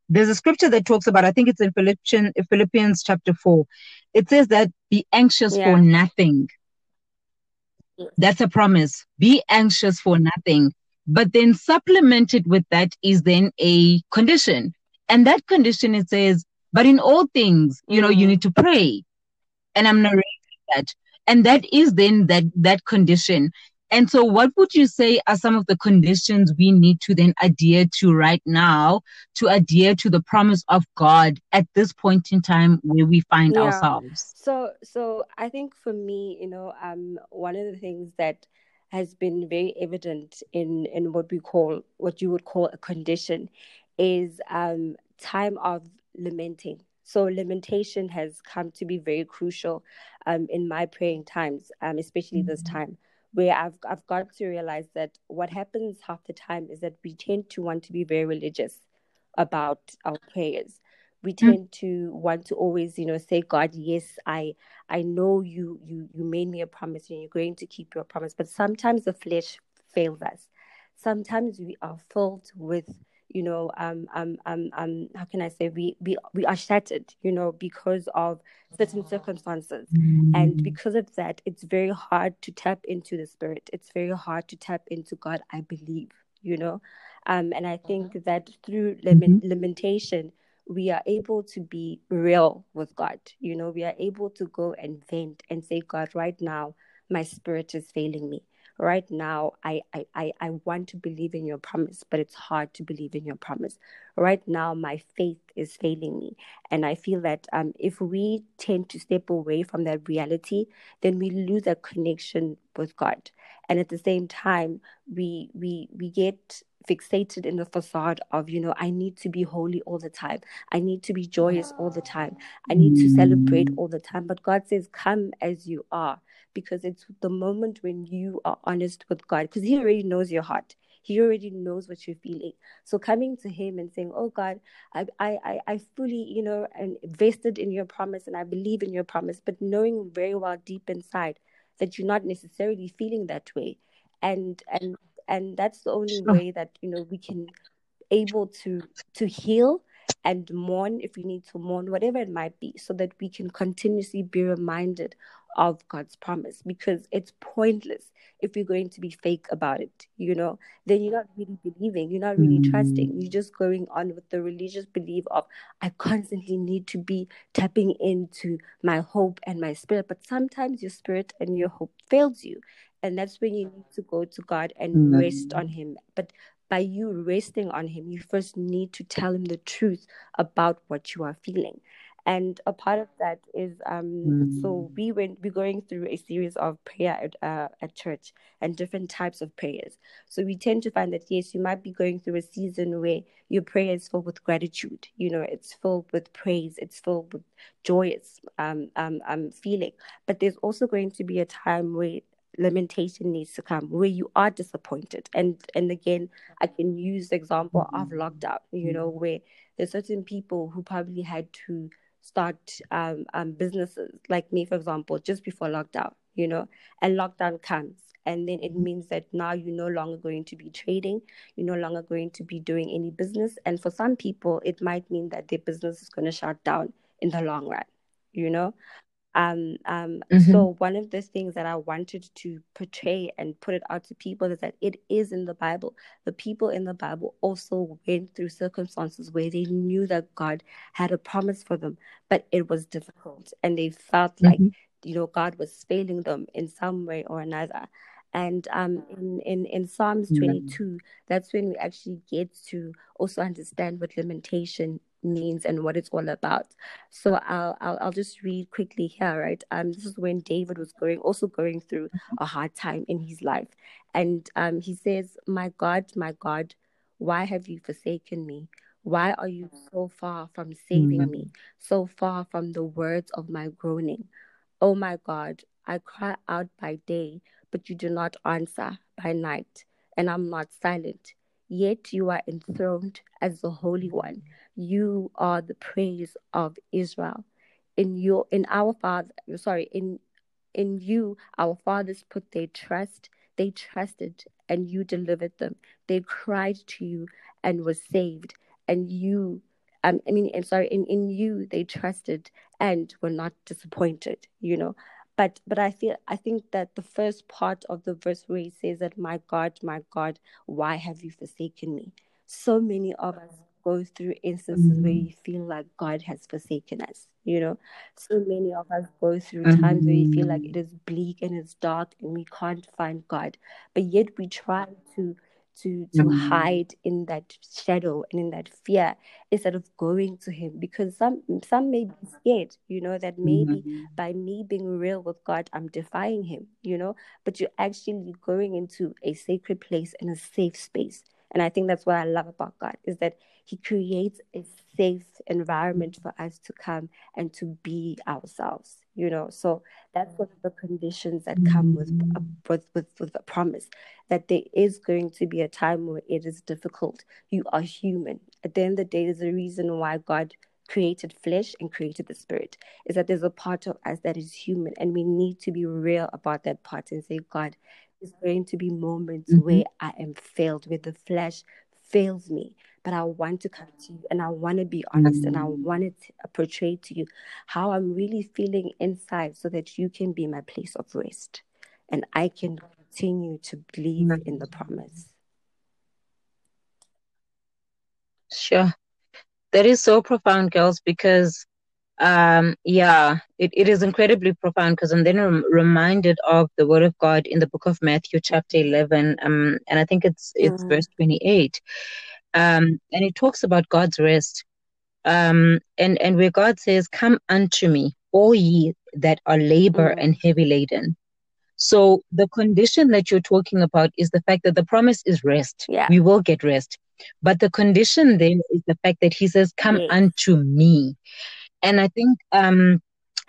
there's a scripture that talks about, I think it's in Philippians, Philippians chapter 4. It says that be anxious yeah. for nothing. That's a promise. Be anxious for nothing. But then supplemented with that is then a condition. And that condition, it says, but in all things, you know, you need to pray. And I'm narrating that. And that is then that, that condition. And so, what would you say are some of the conditions we need to then adhere to right now to adhere to the promise of God at this point in time where we find yeah. ourselves? So, so I think for me, you know, um, one of the things that has been very evident in in what we call what you would call a condition is um, time of lamenting. So lamentation has come to be very crucial um, in my praying times, um, especially mm-hmm. this time where I've I've got to realize that what happens half the time is that we tend to want to be very religious about our prayers. We mm. tend to want to always, you know, say, God, yes, I I know you you you made me a promise and you're going to keep your promise. But sometimes the flesh fails us. Sometimes we are filled with you know um um um um how can i say we we we are shattered you know because of certain circumstances mm-hmm. and mm. because of that it's very hard to tap into the spirit it's very hard to tap into god i believe you know. Um, and I think that through limit, limitation, we are able to be real with God. You know, we are able to go and vent and say, God, right now, my spirit is failing me. Right now, I, I, I, I want to believe in your promise, but it's hard to believe in your promise. Right now, my faith is failing me. And I feel that um, if we tend to step away from that reality, then we lose a connection with God. And at the same time, we we we get fixated in the facade of, you know, I need to be holy all the time. I need to be joyous all the time. I need to celebrate mm. all the time. But God says, come as you are, because it's the moment when you are honest with God, because He already knows your heart. He already knows what you're feeling. So coming to him and saying, Oh God, I I I fully, you know, and invested in your promise and I believe in your promise, but knowing very well deep inside that you're not necessarily feeling that way. And and and that's the only way that you know we can able to to heal and mourn if we need to mourn whatever it might be so that we can continuously be reminded of God's promise because it's pointless if you're going to be fake about it, you know, then you're not really believing, you're not really trusting. Mm. You're just going on with the religious belief of, I constantly need to be tapping into my hope and my spirit. But sometimes your spirit and your hope fails you. And that's when you need to go to God and mm-hmm. rest on Him. But by you resting on Him, you first need to tell Him the truth about what you are feeling. And a part of that is um, mm-hmm. so we went we're going through a series of prayer at uh, at church and different types of prayers. So we tend to find that yes, you might be going through a season where your prayer is filled with gratitude. You know, it's filled with praise. It's filled with joyous um, um, um feeling. But there's also going to be a time where lamentation needs to come where you are disappointed. And and again i can use the example of mm-hmm. lockdown you know where there's certain people who probably had to start um, um businesses like me for example just before lockdown you know and lockdown comes and then it means that now you're no longer going to be trading you're no longer going to be doing any business. And for some people it might mean that their business is going to shut down in the long run you know um, um, mm-hmm. So, one of the things that I wanted to portray and put it out to people is that it is in the Bible. The people in the Bible also went through circumstances where they knew that God had a promise for them, but it was difficult and they felt mm-hmm. like, you know, God was failing them in some way or another. And um, in, in, in Psalms 22, that's when we actually get to also understand what lamentation means and what it's all about. So I'll, I'll I'll just read quickly here, right? Um, this is when David was going also going through a hard time in his life, and um, he says, "My God, my God, why have you forsaken me? Why are you so far from saving mm-hmm. me, so far from the words of my groaning? Oh my God, I cry out by day, but you do not answer by night, and I'm not silent." Yet you are enthroned as the Holy One. You are the praise of Israel. In your in our father sorry, in in you our fathers put their trust. They trusted and you delivered them. They cried to you and was saved. And you um, I mean, I'm sorry, in, in you they trusted and were not disappointed, you know. But but I feel I think that the first part of the verse where he says that my God, my God, why have you forsaken me? So many of us go through instances mm-hmm. where you feel like God has forsaken us. You know, so many of us go through mm-hmm. times where you feel like it is bleak and it's dark and we can't find God, but yet we try to to to mm-hmm. hide in that shadow and in that fear instead of going to him because some some may be scared you know that maybe mm-hmm. by me being real with god i'm defying him you know but you're actually going into a sacred place and a safe space and I think that's what I love about God is that He creates a safe environment for us to come and to be ourselves. You know, so that's one of the conditions that come with with with, with a promise that there is going to be a time where it is difficult. You are human. At the end of the day, there's a reason why God created flesh and created the spirit is that there's a part of us that is human and we need to be real about that part and say god there's going to be moments mm-hmm. where I am failed, where the flesh fails me. But I want to come to you and I want to be honest mm-hmm. and I mm-hmm. want to portray to you how I'm really feeling inside so that you can be my place of rest and I can continue to believe mm-hmm. in the promise. Sure. That is so profound, girls, because um yeah it, it is incredibly profound because i'm then rem- reminded of the word of god in the book of matthew chapter 11 um and i think it's it's Mm. verse 28 um and it talks about god's rest um and and where god says come unto me all ye that are labor Mm. and heavy laden so the condition that you're talking about is the fact that the promise is rest Yeah. we will get rest but the condition then is the fact that he says come Yes. unto me and I think um,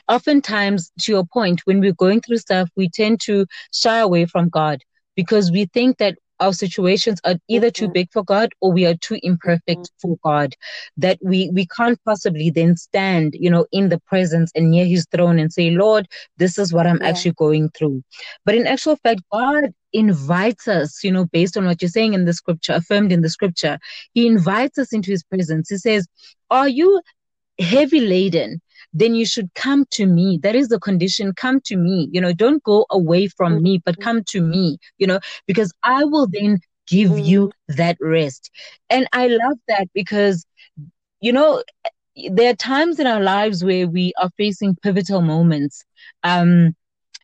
oftentimes, to your point, when we're going through stuff, we tend to shy away from God because we think that our situations are either too Mhm. big for God or we are too imperfect Mhm. for God. That we we can't possibly then stand, you know, in the presence and near His throne and say, Lord, this is what I'm Yeah. actually going through. But in actual fact, God invites us, you know, based on what you're saying in the scripture, affirmed in the scripture, He invites us into His presence. He says, "Are you heavy laden, then you should come to me. That is the condition. Come to me. You know, don't go away from me, but come to me, you know, because I will then give you that rest. And I love that because, you know, there are times in our lives where we are facing pivotal moments. Um,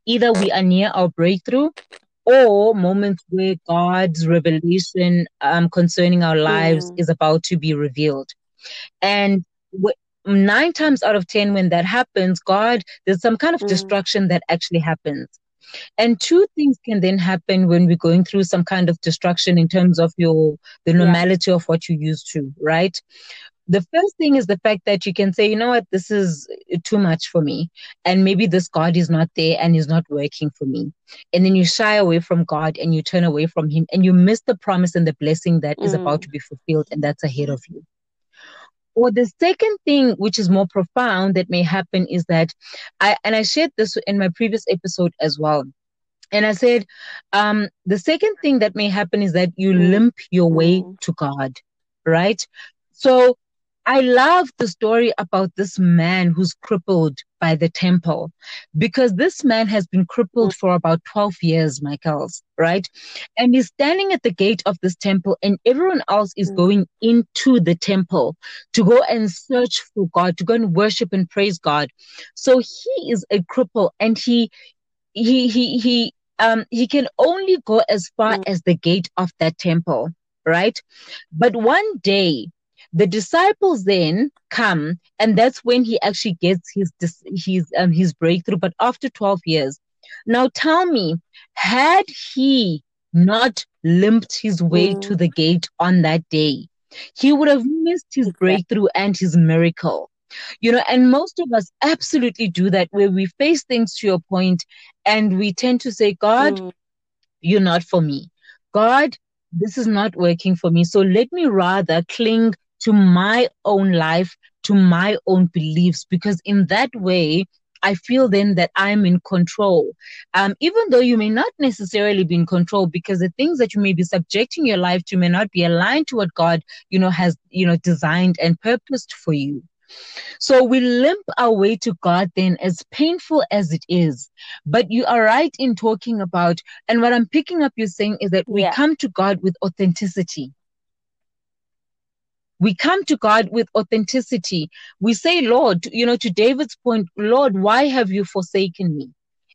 either we are near our breakthrough or moments where God's revelation um, concerning our lives Mm. is about to be revealed. And nine times out of ten, when that happens, God, there's some kind of Mm. destruction that actually happens. And two things can then happen when we're going through some kind of destruction in terms of your the Yeah. normality of what you used to, right? The first thing is the fact that you can say, you know what, this is too much for me. And maybe this God is not there and is not working for me. And then you shy away from God and you turn away from Him and you miss the promise and the blessing that is about Mm. to be fulfilled and that's ahead of you. Or the second thing, which is more profound that may happen, is that I, and I shared this in my previous episode as well. And I said, um, the second thing that may happen is that you Mm. limp your way Mm. to God, right? So I love the story about this man who's crippled by the temple because this man has been crippled for about 12 years, Michaels, right? And he's standing at the gate of this temple and everyone else is Mm. going into the temple to go and search for God, to go and worship and praise God. So he is a cripple and he, he, he, he, um, he can only go as far Mm. as the gate of that temple, right? But one day, the disciples then come, and that's when he actually gets his his um his breakthrough. But after twelve years, now tell me, had he not limped his way Mm. to the gate on that day, he would have missed his breakthrough and his miracle. You know, and most of us absolutely do that where we face things to your point and we tend to say, God, Mm. you're not for me. God, this is not working for me. So let me rather cling to my own life, to my own beliefs, because in that way, I feel then that I'm in control. Um, even though you may not necessarily be in control because the things that you may be subjecting your life to may not be aligned to what God, you know, has, you know, designed and purposed for you. So we limp our way to God then, as painful as it is. But you are right in talking about, and what I'm picking up you saying is that we Yeah. come to God with authenticity. We come to God with authenticity. We say, Lord, you know, to David's point, Lord, why have you forsaken me?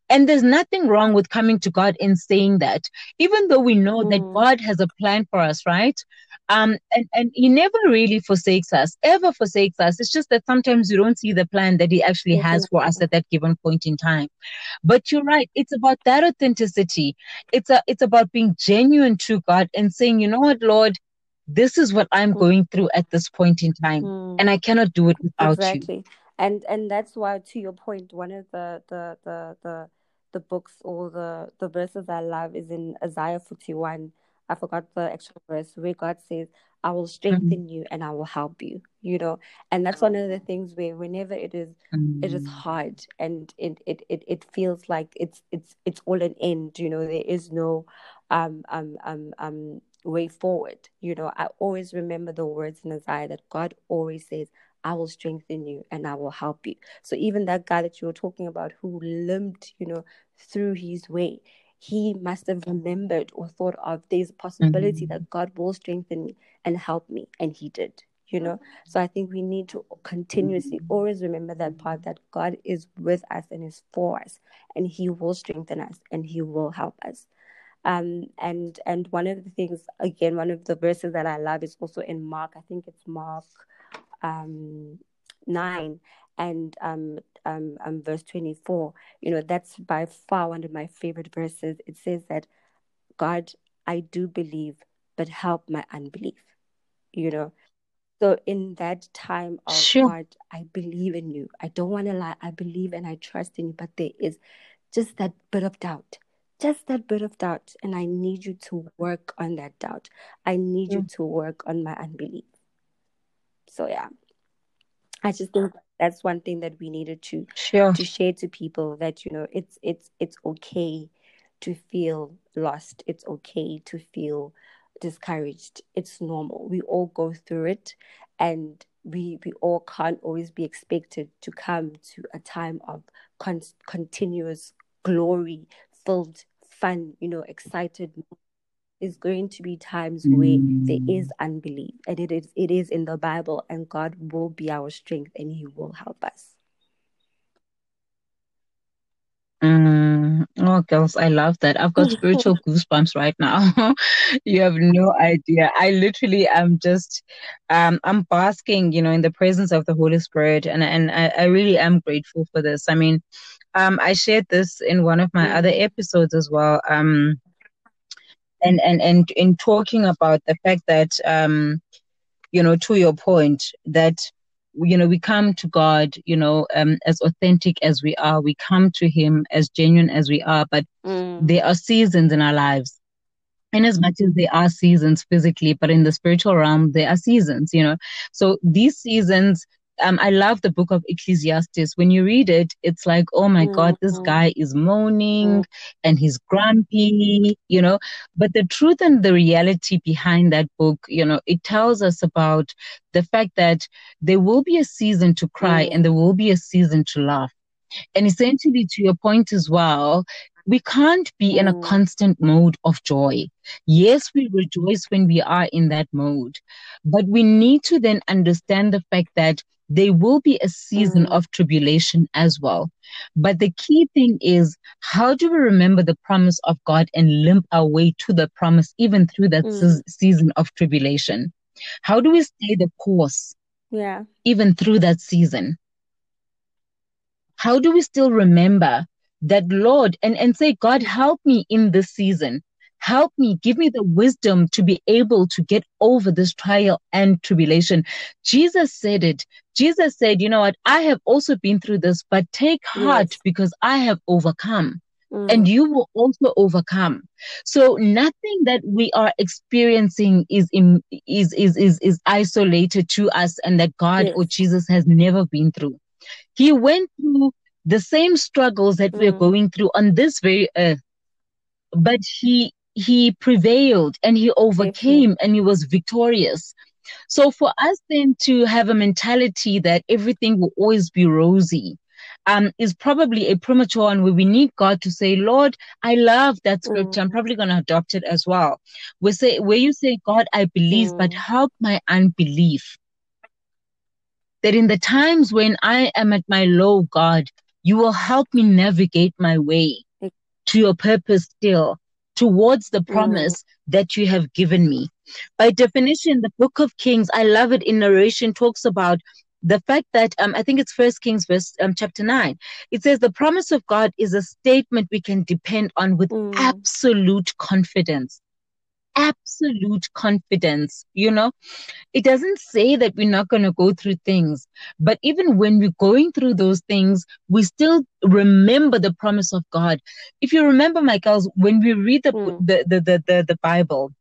And there's nothing wrong with coming to God and saying that, even though we know that Mm. God has a plan for us, right? Um, and, and He never really forsakes us, ever forsakes us. It's just that sometimes you don't see the plan that He actually has for us at that given point in time. But you're right. It's about that authenticity. It's a, it's about being genuine to God and saying, you know what, Lord, this is what I'm Mm. going through at this point in time, Mm. and I cannot do it without you. exactly and and that's why to your point one of the the the the, the books or the the verses i love is in isaiah 41 i forgot the actual verse where god says i will strengthen you and i will help you you know and that's one of the things where whenever it is it is Mm. hard and it it, it, it feels like it's it's it's all an end you know there is no um um um um way forward you know i always remember the words in isaiah that god always says I will strengthen you and I will help you. So even that guy that you were talking about who limped, you know, through his way, he must have remembered or thought of there's a possibility Mm. that God will strengthen me and help me. And he did. you know so i think we need to continuously always remember that part that god is with us and is for us and he will strengthen us and he will help us um and and one of the things again one of the verses that i love is also in mark i think it's mark um 9 and um, um, um, verse 24 you know that's by far one of my favorite verses it says that god i do believe but help my unbelief you know so in that time of Sure. God, I believe in you. I don't want to lie. I believe and I trust in you, but there is just that bit of doubt. Just that bit of doubt. And I need you to work on that doubt. I need you Mm. to work on my unbelief. So yeah. I just think that's one thing that we needed to Sure. to share to people that you know it's it's it's okay to feel lost it's okay to feel discouraged it's normal we all go through it and we we all can't always be expected to come to a time of con- continuous glory filled fun you know excited is going to be times where there is unbelief and it is it is in the bible and god will be our strength and he will help us Mm. Oh, girls, I love that. I've got spiritual goosebumps right now. you have no idea. I literally am just, um, I'm basking, you know, in the presence of the Holy Spirit, and and I, I really am grateful for this. I mean, um, I shared this in one of my other episodes as well. Um, and and and in talking about the fact that, um, you know, to your point, that you know we come to god you know um, as authentic as we are we come to him as genuine as we are but Mm. there are seasons in our lives in as much as there are seasons physically but in the spiritual realm there are seasons you know so these seasons um, I love the book of Ecclesiastes. When you read it, it's like, oh my God, this guy is moaning Mm. and he's grumpy, you know. But the truth and the reality behind that book, you know, it tells us about the fact that there will be a season to cry Mm. and there will be a season to laugh. And essentially, to your point as well, we can't be in a Mm. constant mode of joy. Yes, we rejoice when we are in that mode, but we need to then understand the fact that there will be a season Mm. of tribulation as well. But the key thing is, how do we remember the promise of God and limp our way to the promise even through that Mm. se- season of tribulation? How do we stay the course Yeah. even through that season? How do we still remember that Lord and, and say, God, help me in this season? Help me, give me the wisdom to be able to get over this trial and tribulation. Jesus said it. Jesus said, You know what? I have also been through this, but take heart Yes. because I have overcome Mm. and you will also overcome. So nothing that we are experiencing is in, is, is is is isolated to us, and that God or Jesus has never been through. He went through the same struggles that we're Mm. going through on this very earth, but he he prevailed and he overcame and he was victorious. So for us then to have a mentality that everything will always be rosy um, is probably a premature one where we need God to say, Lord, I love that scripture. I'm Mm. probably going to adopt it as well. We say, where you say, God, I believe, but Mm. help my unbelief. That in the times when I am at my low, God, you will help me navigate my way to your purpose still, towards the Mm. promise that you have given me. By definition, the book of Kings, I love it in narration, talks about the fact that um, I think it's First Kings verse um, chapter nine. It says the promise of God is a statement we can depend on with Mm. absolute confidence. Absolute confidence, you know. It doesn't say that we're not going to go through things, but even when we're going through those things, we still remember the promise of God. If you remember, my girls, when we read the Mm. the the the, the, the Bible,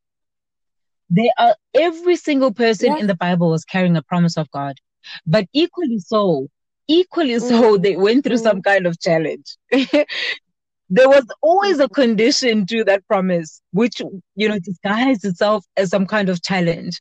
there are every single person Yeah. in the Bible was carrying a promise of God, but equally so, equally so, Mm. they went through some kind of challenge. there was always a condition to that promise, which you know disguised itself as some kind of challenge.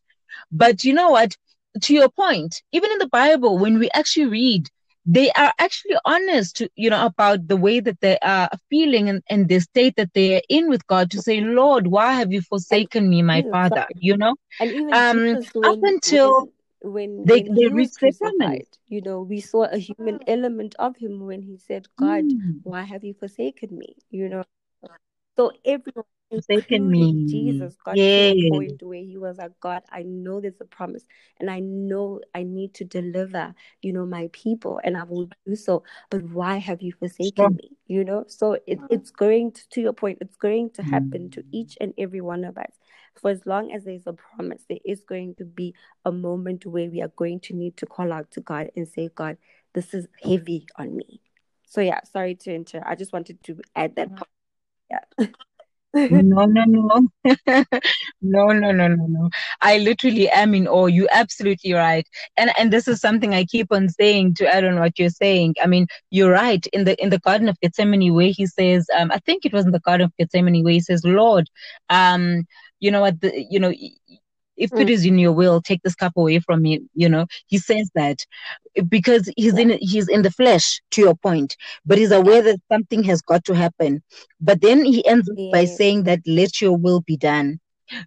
But you know what? To your point, even in the Bible, when we actually read, they are actually honest, to, you know, about the way that they are feeling and, and the state that they are in with God to say, Lord, why have you forsaken me, my Father? You know, And even um, up until when They when they he was reached their promise. crucified, you know, we saw a human element of him when he said, God, Mm. why have you forsaken me? You know. So everyone, Forsaken me. Jesus, got to a point where he was like, God, I know there's a promise and I know I need to deliver, you know, my people and I will do so. But why have you forsaken Strong. me? You know, so it, it's going to, to your point, it's going to happen to Mm. each and every one of us. For as long as there's a promise, there is going to be a moment where we are going to need to call out to God and say, God, this is heavy on me. So yeah, sorry to enter. I just wanted to add that part. Yeah. No, no, no. No, no, no, no, no. I literally am in awe. You're absolutely right. And and this is something I keep on saying to add on what you're saying. I mean, you're right. In the in the Garden of Gethsemane where he says, um, I think it was in the Garden of Gethsemane where he says, Lord, um, you know what the you know if it Mm. is in your will, take this cup away from me. You know, he says that because he's in he's in the flesh, to your point, but he's aware that something has got to happen. But then he ends up by saying that let your will be done.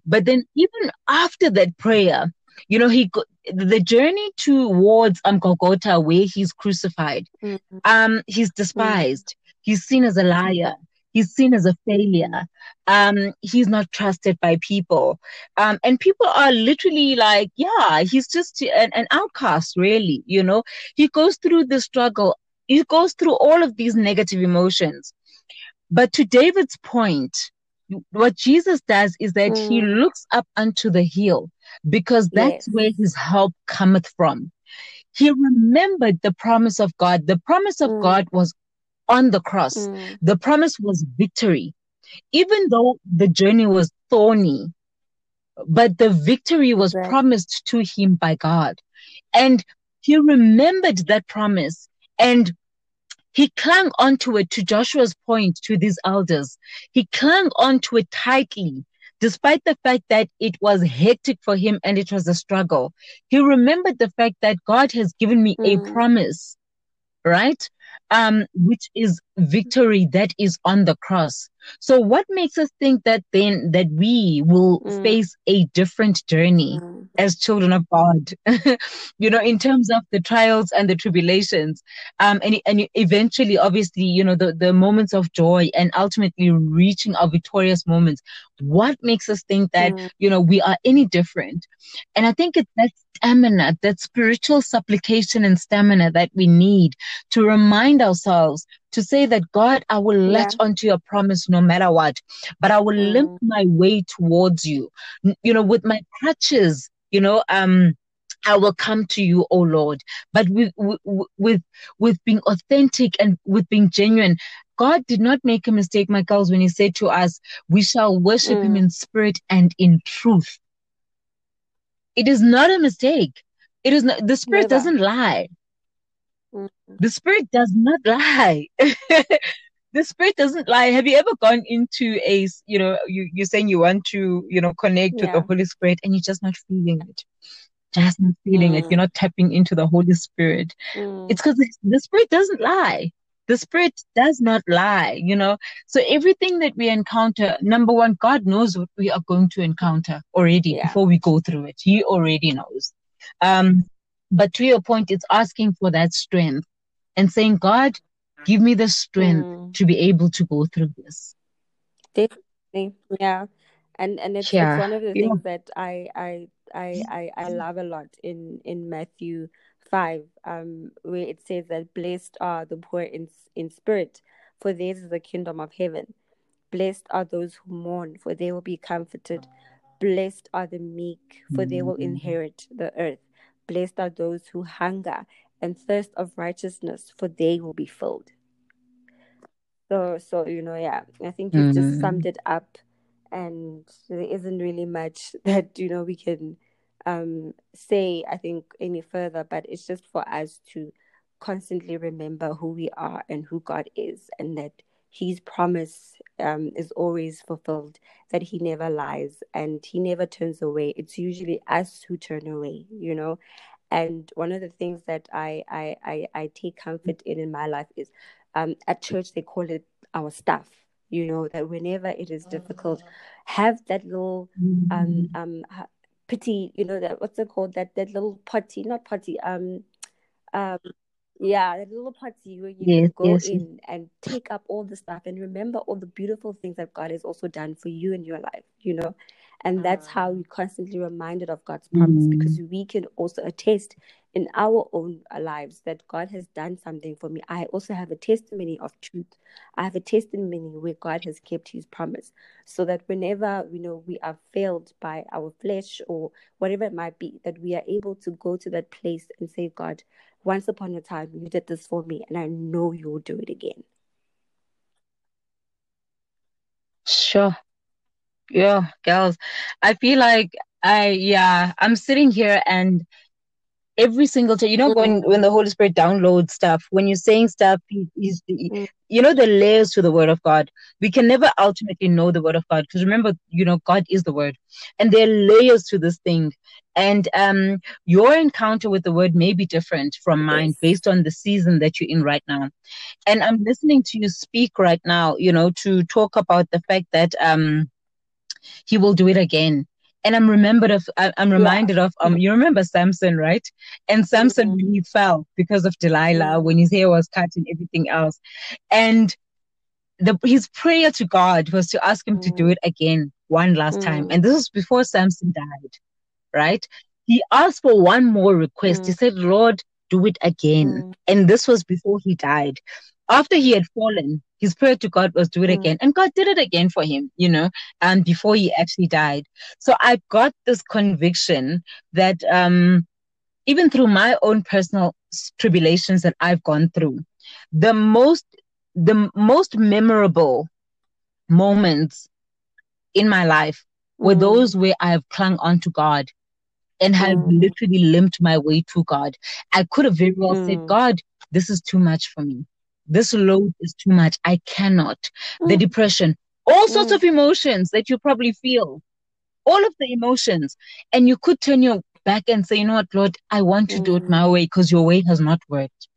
But then even after that prayer, you know, he the journey towards um Golgotha where he's crucified, Mm. um, he's despised, he's seen as a liar, he's seen as a failure, um, he's not trusted by people. Um, and people are literally like, yeah, he's just an, an outcast, really, you know. He goes through the struggle, he goes through all of these negative emotions. But to David's point, what Jesus does is that he Mm. looks up unto the hill because that's Yes. where his help cometh from. He remembered the promise of God. The promise of Mm. God was on the cross. Mm. The promise was victory. Even though the journey was thorny, but the victory was Exactly. promised to him by God. And he remembered that promise and he clung onto it to Joshua's point to these elders. He clung onto it tightly, despite the fact that it was hectic for him and it was a struggle. He remembered the fact that God has given me a Mm. promise, right? Um, which is victory that is on the cross. So what makes us think that then that we will Mm. face a different journey? Mm. as children of God, you know, in terms of the trials and the tribulations, um, and and eventually, obviously, you know, the the moments of joy and ultimately reaching our victorious moments. What makes us think that Mm. you know we are any different? And I think it's that stamina, that spiritual supplication and stamina that we need to remind ourselves to say that God, I will latch onto your promise no matter what, but I will limp Mm. my way towards you, you know, with my crutches you know um I will come to you, oh Lord, but with with with, being authentic and with being genuine. God did not make a mistake, my girls, when He said to us, "We shall worship Him Mm. in spirit and in truth." It is not a mistake. It is not. The Spirit Never. doesn't lie. Mm. The Spirit does not lie. the Spirit doesn't lie. Have you ever gone into a, you know, you you're saying you want to, you know, connect with the Holy Spirit and you're just not feeling it just not feeling it. You're Mm. not tapping into the Holy Spirit. Mm. It's because the, the Spirit doesn't lie. The Spirit does not lie, you know. So everything that we encounter, number one, God knows what we are going to encounter already Yeah. before we go through it. He already knows. Um, but to your point, it's asking for that strength and saying, God, give me the strength Mm. to be able to go through this. Definitely. Yeah. And and it's it's one of the Yeah. things that I I I I, I love a lot in in Matthew five, um, where it says that blessed are the poor in in spirit, for theirs is the kingdom of heaven. Blessed are those who mourn, for they will be comforted. Blessed are the meek, for they will inherit the earth. Blessed are those who hunger and thirst of righteousness, for they will be filled. So, so you know, yeah, I think you've just Mm. summed it up, and there isn't really much that you know we can um say. I think any further, but it's just for us to constantly remember who we are and who God is, and that His promise um is always fulfilled. That He never lies and He never turns away. It's usually us who turn away, you know. And one of the things that I I I, I take comfort in in my life is um, at church they call it our staff you know that whenever it is difficult have that little um um ha- pretty, you know, that what's it called? That that little potty, not potty, um, um, yeah, that little potty where you Yes, go yes, yes. in and take up all the stuff and remember all the beautiful things that God has also done for you in your life, you know. And that's how we're constantly reminded of God's promise Mm. because we can also attest in our own lives that God has done something for me. I also have a testimony of truth. I have a testimony where God has kept his promise. So that whenever you know we are failed by our flesh or whatever it might be, that we are able to go to that place and say, God, once upon a time you did this for me, and I know you will do it again. Sure. Yeah, girls. I feel like I, yeah, I'm sitting here and every single time, you know, when when the Holy Spirit downloads stuff, when you're saying stuff, he, he's, he- Mm. you know, the layers to the Word of God. We can never ultimately know the Word of God because remember, you know, God is the Word, and there are layers to this thing. And um, your encounter with the Word may be different from mine Yes. based on the season that you're in right now. And I'm listening to you speak right now, you know, to talk about the fact that um, He will do it again. And I'm remembered of, I'm reminded of, um, you remember Samson, right? And Samson, when he fell because of Delilah, Mhm. when his hair was cut and everything else, and the his prayer to God was to ask him to do Mm. it again one last time. Mm. And this was before Samson died, right? He asked for one more request. He Mm. said, Lord, do it again. Mm. And this was before he died. After he had fallen, his prayer to God was do it Mm. again. And God did it again for him, you know, and before he actually died. So I got this conviction that um even through my own personal tribulations that I've gone through, the most the most memorable moments in my life were Mm. those where I have clung on to God and have Mm. literally limped my way to God. I could have very well said, Mm. God, this is too much for me. This load is too much. I cannot. The Mm. depression, all sorts Mm. of emotions that you probably feel, all of the emotions. And you could turn your back and say, you know what, Lord, I want to do it Mm. my way because your way has not worked.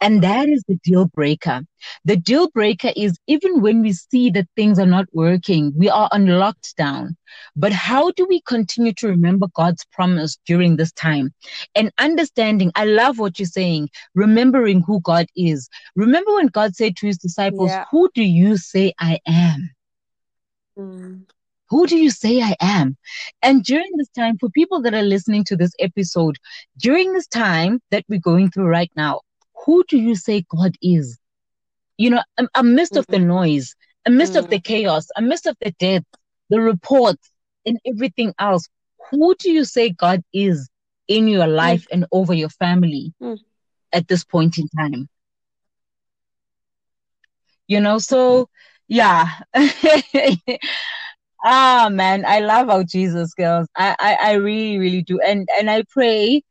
And that is the deal breaker. The deal breaker is even when we see that things are not working, we are on lockdown. But how do we continue to remember God's promise during this time? And understanding, I love what you're saying, remembering who God is. Remember when God said to his disciples, Yeah. Who do you say I am? Mm. Who do you say I am? And during this time, for people that are listening to this episode, during this time that we're going through right now, who do you say God is? You know, am- amidst of the Mm. noise, amidst of the Mm. chaos, amidst of the death, the reports, and everything else, who do you say God is in your life and over your family Mm. at this point in time? You know, so yeah. Ah man, I love our Jesus girls. I, I, I really, really do. And and I pray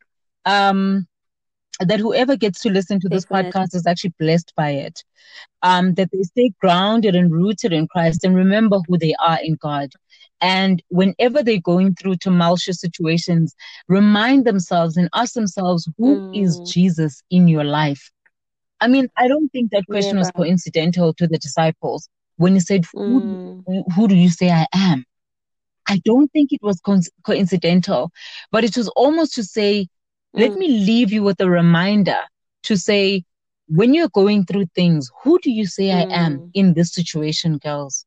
um that whoever gets to listen to this podcast is actually blessed by it. Um, that they stay grounded and rooted in Christ and remember who they are in God. And whenever they're going through tumultuous situations, remind themselves and ask themselves, who is Mm. Jesus in your life? I mean, I don't think that question was coincidental to the disciples when he said, who, Mm. who who do you say I am? I don't think it was co- coincidental, but it was almost to say, let Mm. me leave you with a reminder to say, when you're going through things, who do you say I am Mm. in this situation, girls?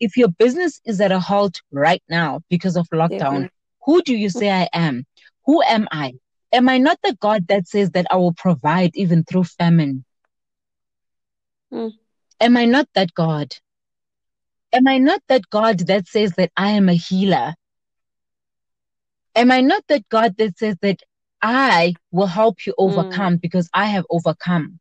If your business is at a halt right now because of lockdown, Definitely. who do you say I am? Who am I? Am I not the God that says that I will provide even through famine? Mm. Am I not that God? Am I not that God that says that I am a healer? Am I not that God that says that I will help you overcome because I have overcome?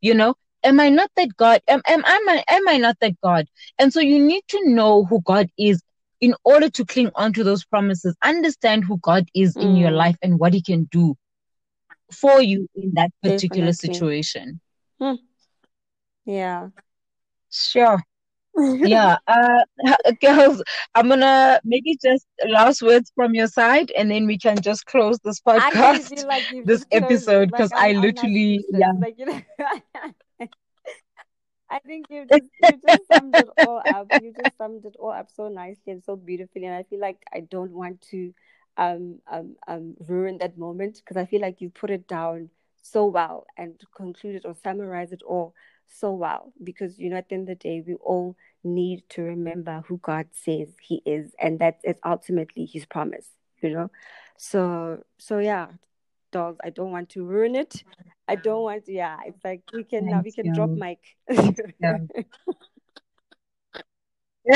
You know, am I not that God? Am, am, am, I, am I not that God? And so you need to know who God is in order to cling on to those promises. Understand who God is in your Mm. life and what He can do for you in that particular Definitely. situation. Mm. Yeah. Sure. Yeah. Uh, girls, I'm gonna maybe just last words from your side, and then we can just close this podcast, like this just closed it. episode, because I I'm now literally, yeah. Like you know, I think you've just you just summed it all up. You just summed summed it all up so nicely and so beautifully. And I feel like I don't want to um um um ruin that moment because I feel like you put it down so well and conclude it or summarize it all so well because you know at the end of the day we all need to remember who God says he is and that is ultimately his promise you know so so yeah dolls i don't want to ruin it i don't want to, yeah it's like we can now we can you. drop mic yeah.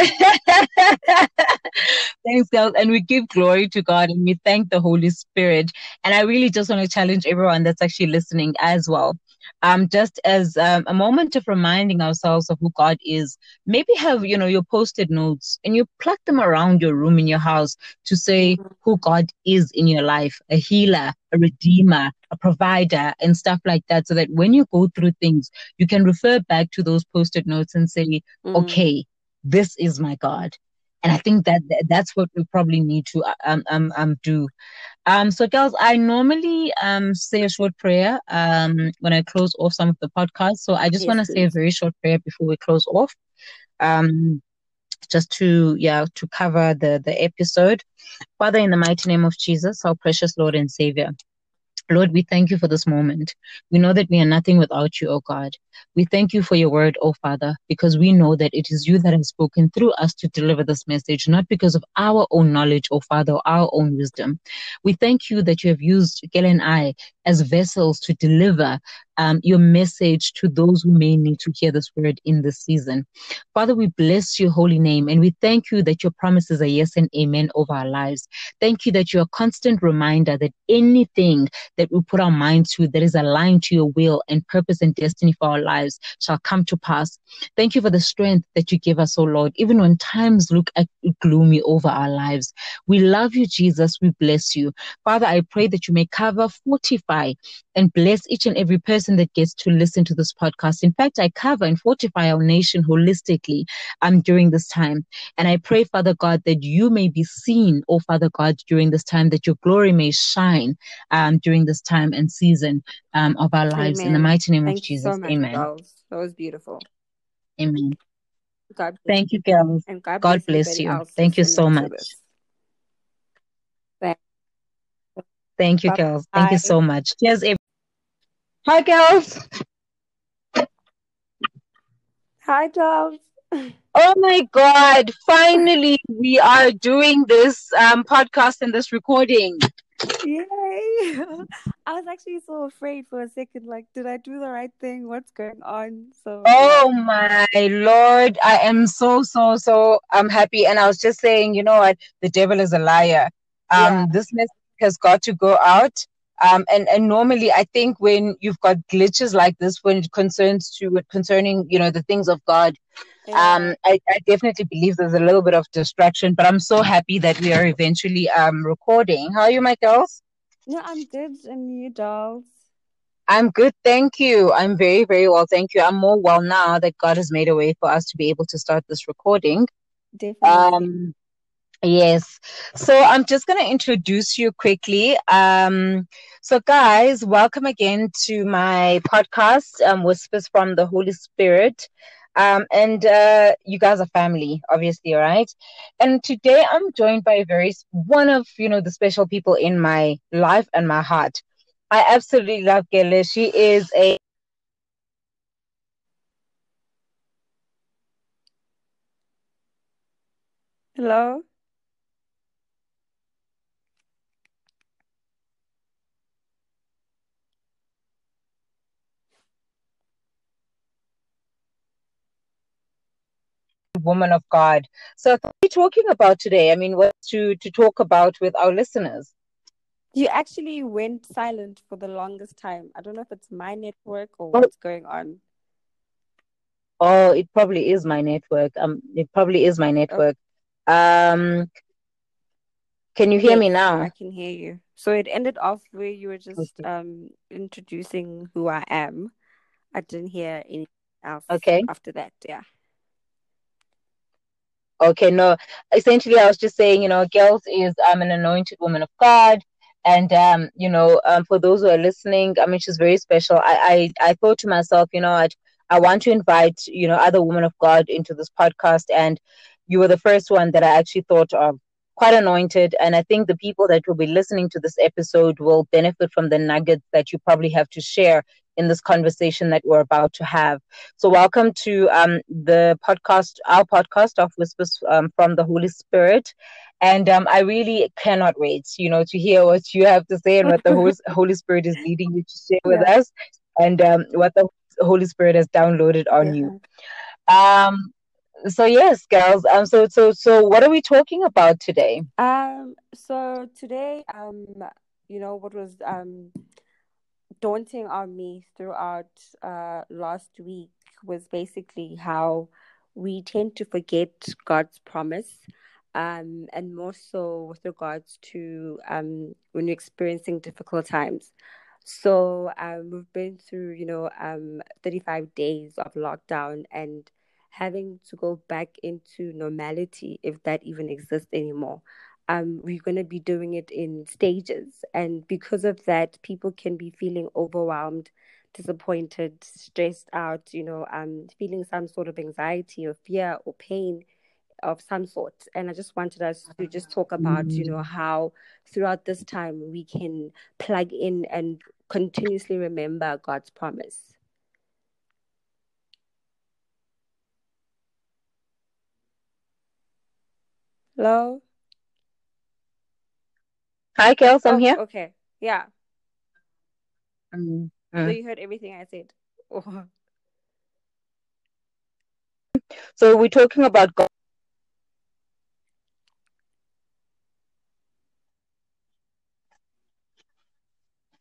Thanks, girls. And we give glory to God and we thank the Holy Spirit. And I really just want to challenge everyone that's actually listening as well um, just as um, a moment of reminding ourselves of who God is. Maybe have, you know, your posted notes and you pluck them around your room in your house to say who God is in your life, a healer, a redeemer, a provider, and stuff like that. So that when you go through things, you can refer back to those posted notes and say, mm-hmm. okay, this is my God. And I think that that's what we probably need to um, um, um do. Um, so, girls, I normally um, say a short prayer um, when I close off some of the podcasts. So, I just yes, want to say a very short prayer before we close off, um, just to yeah to cover the the episode. Father, in the mighty name of Jesus, our precious Lord and Savior. Lord, we thank you for this moment. We know that we are nothing without you, O God. We thank you for your word, O Father, because we know that it is you that has spoken through us to deliver this message, not because of our own knowledge, O Father, or our own wisdom. We thank you that you have used Gail and I as vessels to deliver um, your message to those who may need to hear this word in this season. Father, we bless your holy name and we thank you that your promises are yes and amen over our lives. Thank you that you're a constant reminder that anything that we put our minds to that is aligned to your will and purpose and destiny for our lives shall come to pass. Thank you for the strength that you give us, O Lord, even when times look gloomy over our lives. We love you, Jesus. We bless you. Father, I pray that you may cover, fortify, and bless each and every person that gets to listen to this podcast. In fact, I cover and fortify our nation holistically um, during this time. And I pray, Father God, that you may be seen, oh Father God, during this time, that your glory may shine um, during this time and season um, of our lives. Amen. In the mighty name Thank of Jesus. So much, Amen. Girls. That was beautiful. Amen. God Thank you, girls. And God, God bless, you. Thank you so much. Thank you, Bye. girls. Thank you so much. Cheers. Hi, girls. Hi, girls. Oh my God. Finally, we are doing this um, podcast and this recording. Yay. I was actually so afraid for a second. Like, did I do the right thing? What's going on? So, oh my Lord. I am so, so, so I'm happy. And I was just saying, you know what? The devil is a liar. Um, yeah. This message has got to go out. Um, and, and normally I think when you've got glitches like this, when it concerns to concerning, you know, the things of God, yeah. um, I, I definitely believe there's a little bit of distraction, but I'm so happy that we are eventually um recording. How are you, my girls? No, I'm good. And you, dolls? I'm good, thank you. I'm very, very well, thank you. I'm more well now that God has made a way for us to be able to start this recording. Definitely. Um, Yes. So I'm just going to introduce you quickly. Um, so, guys, welcome again to my podcast, um, Whispers from the Holy Spirit. Um, and uh, you guys are family, obviously, right? And today I'm joined by very one of you know the special people in my life and my heart. I absolutely love Gele. She is a Hello. Woman of God. So, what are we talking about today? I mean, what to to talk about with our listeners? You actually went silent for the longest time. I don't know if it's my network or oh. what's going on. Oh, it probably is my network. Um, it probably is my network. Um, can you hear yes, me now? I can hear you. So it ended off where you were just okay. um introducing who I am. I didn't hear anything else. Okay. After that, yeah. Okay, no. Essentially, I was just saying, you know, Girls is um, an anointed woman of God. And, um, you know, um, for those who are listening, I mean, she's very special. I, I, I thought to myself, you know, I, I want to invite, you know, other women of God into this podcast. And you were the first one that I actually thought of. Quite anointed, and I think the people that will be listening to this episode will benefit from the nuggets that you probably have to share in this conversation that we're about to have. So, welcome to um, the podcast, our podcast of Whispers um, from the Holy Spirit. And um, I really cannot wait, you know, to hear what you have to say and what the Holy Spirit is leading you to share with yeah. us, and um, what the Holy Spirit has downloaded on yeah. you. Um, so yes, girls. Um, so so so, what are we talking about today? Um, so today, um, you know, what was um daunting on me throughout uh last week was basically how we tend to forget God's promise. Um, and more so with regards to um, when you're experiencing difficult times. So um, we've been through, you know, um, 35 days of lockdown and having to go back into normality, if that even exists anymore. Um, we're going to be doing it in stages. And because of that, people can be feeling overwhelmed, disappointed, stressed out, you know, um, feeling some sort of anxiety or fear or pain of some sort. And I just wanted us to just talk about, you know, how throughout this time we can plug in and continuously remember God's promise. Hello. Hi, Kels. I'm oh, here. Okay. Yeah. Mm, So you heard everything I said. Oh. So we're talking about God.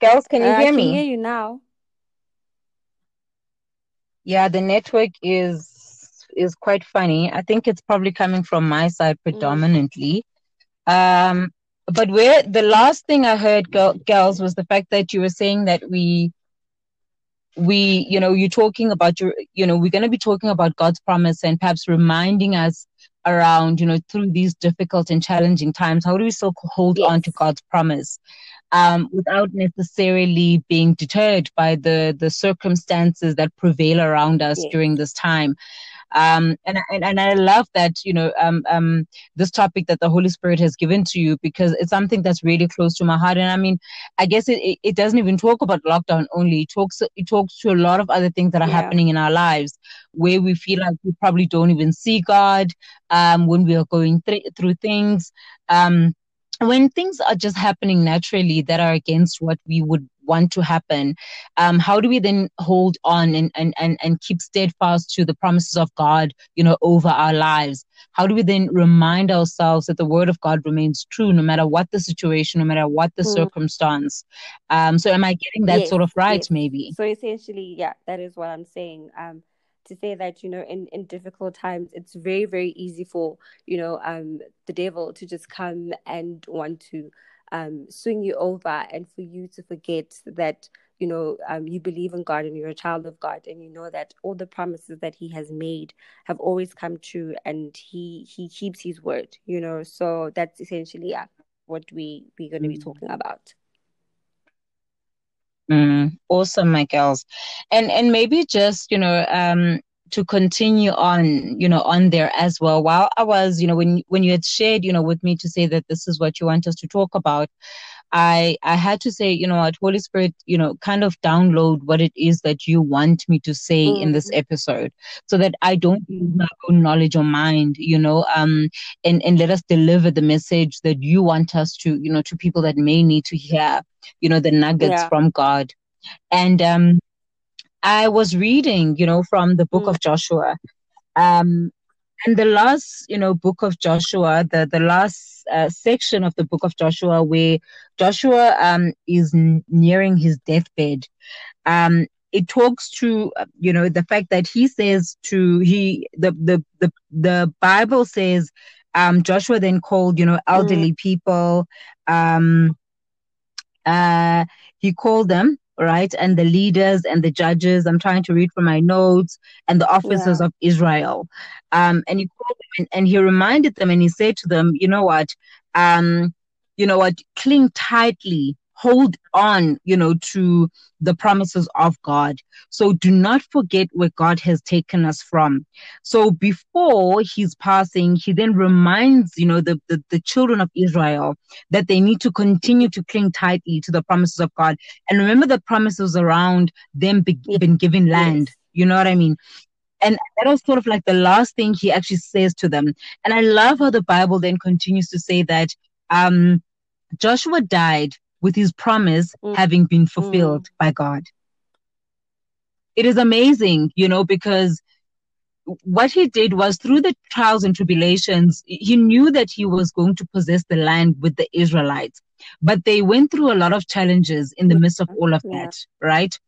Kels, can you uh, hear me? I can hear you now. Yeah, the network is is quite funny. I think it's probably coming from my side mm. predominantly. Mm. Um, but where the last thing I heard, girls, was the fact that you were saying that we, we, you know, you're talking about your, you know, we're going to be talking about God's promise and perhaps reminding us around, you know, through these difficult and challenging times, how do we still hold yes. on to God's promise? Um, without necessarily being deterred by the the circumstances that prevail around us yes. during this time. Um, and, and, and I love that, you know, um, um, this topic that the Holy Spirit has given to you because it's something that's really close to my heart. And I mean, I guess it, it, doesn't even talk about lockdown only. It talks, it talks to a lot of other things that are yeah. happening in our lives where we feel like we probably don't even see God, um, when we are going th- through things. Um, when things are just happening naturally that are against what we would want to happen um, how do we then hold on and, and, and, and keep steadfast to the promises of god you know over our lives how do we then remind ourselves that the word of god remains true no matter what the situation no matter what the mm. circumstance um, so am i getting that yes, sort of right yes. maybe so essentially yeah that is what i'm saying um, to say that you know in in difficult times it's very very easy for you know um the devil to just come and want to um swing you over and for you to forget that you know um, you believe in god and you're a child of god and you know that all the promises that he has made have always come true and he he keeps his word you know. So that's essentially yeah, what we we're going to be talking about. Mm, awesome, my girls. And and maybe just, you know, um to continue on, you know, on there as well. While I was, you know, when when you had shared, you know, with me to say that this is what you want us to talk about, I I had to say, you know what, Holy Spirit, you know, kind of download what it is that you want me to say mm-hmm. in this mm-hmm. episode, so that I don't use my own knowledge or mind, you know, um, and and let us deliver the message that you want us to, you know, to people that may need to hear, you know, the nuggets yeah. from God, and um, I was reading, you know, from the book mm. of Joshua, um, and the last, you know, book of Joshua, the the last uh, section of the book of Joshua, where Joshua um, is n- nearing his deathbed. Um, it talks to you know the fact that he says to he the the the, the Bible says um, Joshua then called you know elderly mm. people. Um, uh, he called them right? And the leaders and the judges. I'm trying to read from my notes and the officers yeah. of Israel. Um, and he called them and, and, he reminded them and he said to them, you know what? Um, you know what? Cling tightly hold on, you know, to the promises of God. So do not forget where God has taken us from. So before he's passing, he then reminds, you know, the, the, the children of Israel that they need to continue to cling tightly to the promises of God. And remember the promises around them be, been given land. Yes. You know what I mean? And that was sort of like the last thing he actually says to them. And I love how the Bible then continues to say that um, Joshua died with his promise mm. having been fulfilled mm. by God. It is amazing, you know, because what he did was through the trials and tribulations, he knew that he was going to possess the land with the Israelites. But they went through a lot of challenges in the midst of all of yeah. that, right?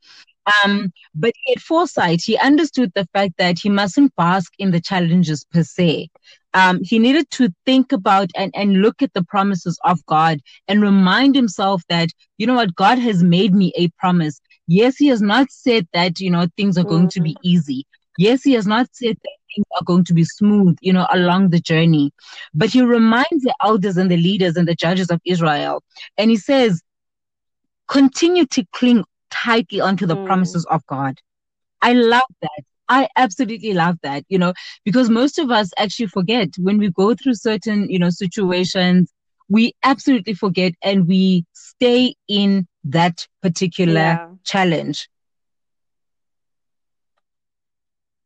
Um, but at foresight, he understood the fact that he mustn't bask in the challenges per se. Um, he needed to think about and, and look at the promises of God and remind himself that, you know what, God has made me a promise. Yes, he has not said that, you know, things are going to be mm-hmm. easy. Yes, he has not said that things are going to be smooth, you know, along the journey. But he reminds the elders and the leaders and the judges of Israel, and he says, continue to cling tightly onto the mm. promises of God. I love that. I absolutely love that, you know, because most of us actually forget when we go through certain, you know, situations, we absolutely forget and we stay in that particular yeah. challenge.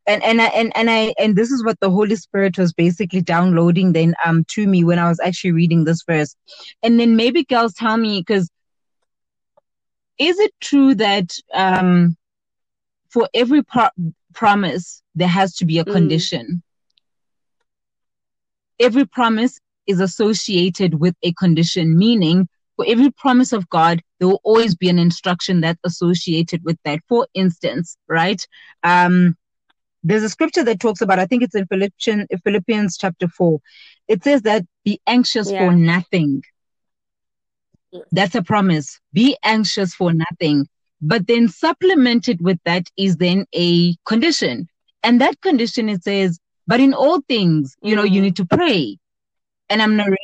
And and I and, and I and this is what the Holy Spirit was basically downloading then um to me when I was actually reading this verse. And then maybe girls tell me because is it true that um, for every pro- promise there has to be a mm. condition? Every promise is associated with a condition, meaning for every promise of God, there will always be an instruction that's associated with that. For instance, right? Um, there's a scripture that talks about, I think it's in Philippians, Philippians chapter 4. It says that be anxious yeah. for nothing. That's a promise. Be anxious for nothing. But then supplemented with that is then a condition. And that condition, it says, but in all things, you know, you mm. need to pray. And I'm narrating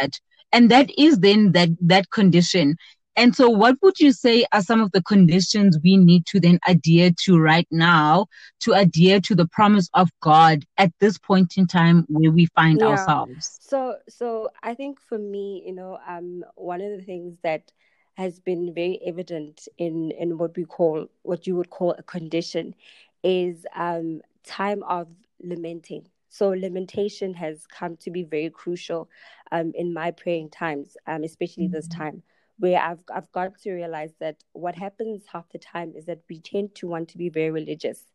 that. And that is then that, that condition. And so, what would you say are some of the conditions we need to then adhere to right now to adhere to the promise of God at this point in time where we find yeah. ourselves? So, so I think for me, you know, um, one of the things that has been very evident in in what we call what you would call a condition is um time of lamenting. So lamentation has come to be very crucial um, in my praying times, um, especially mm-hmm. this time where I've I've got to realize that what happens half the time is that we tend to want to be very religious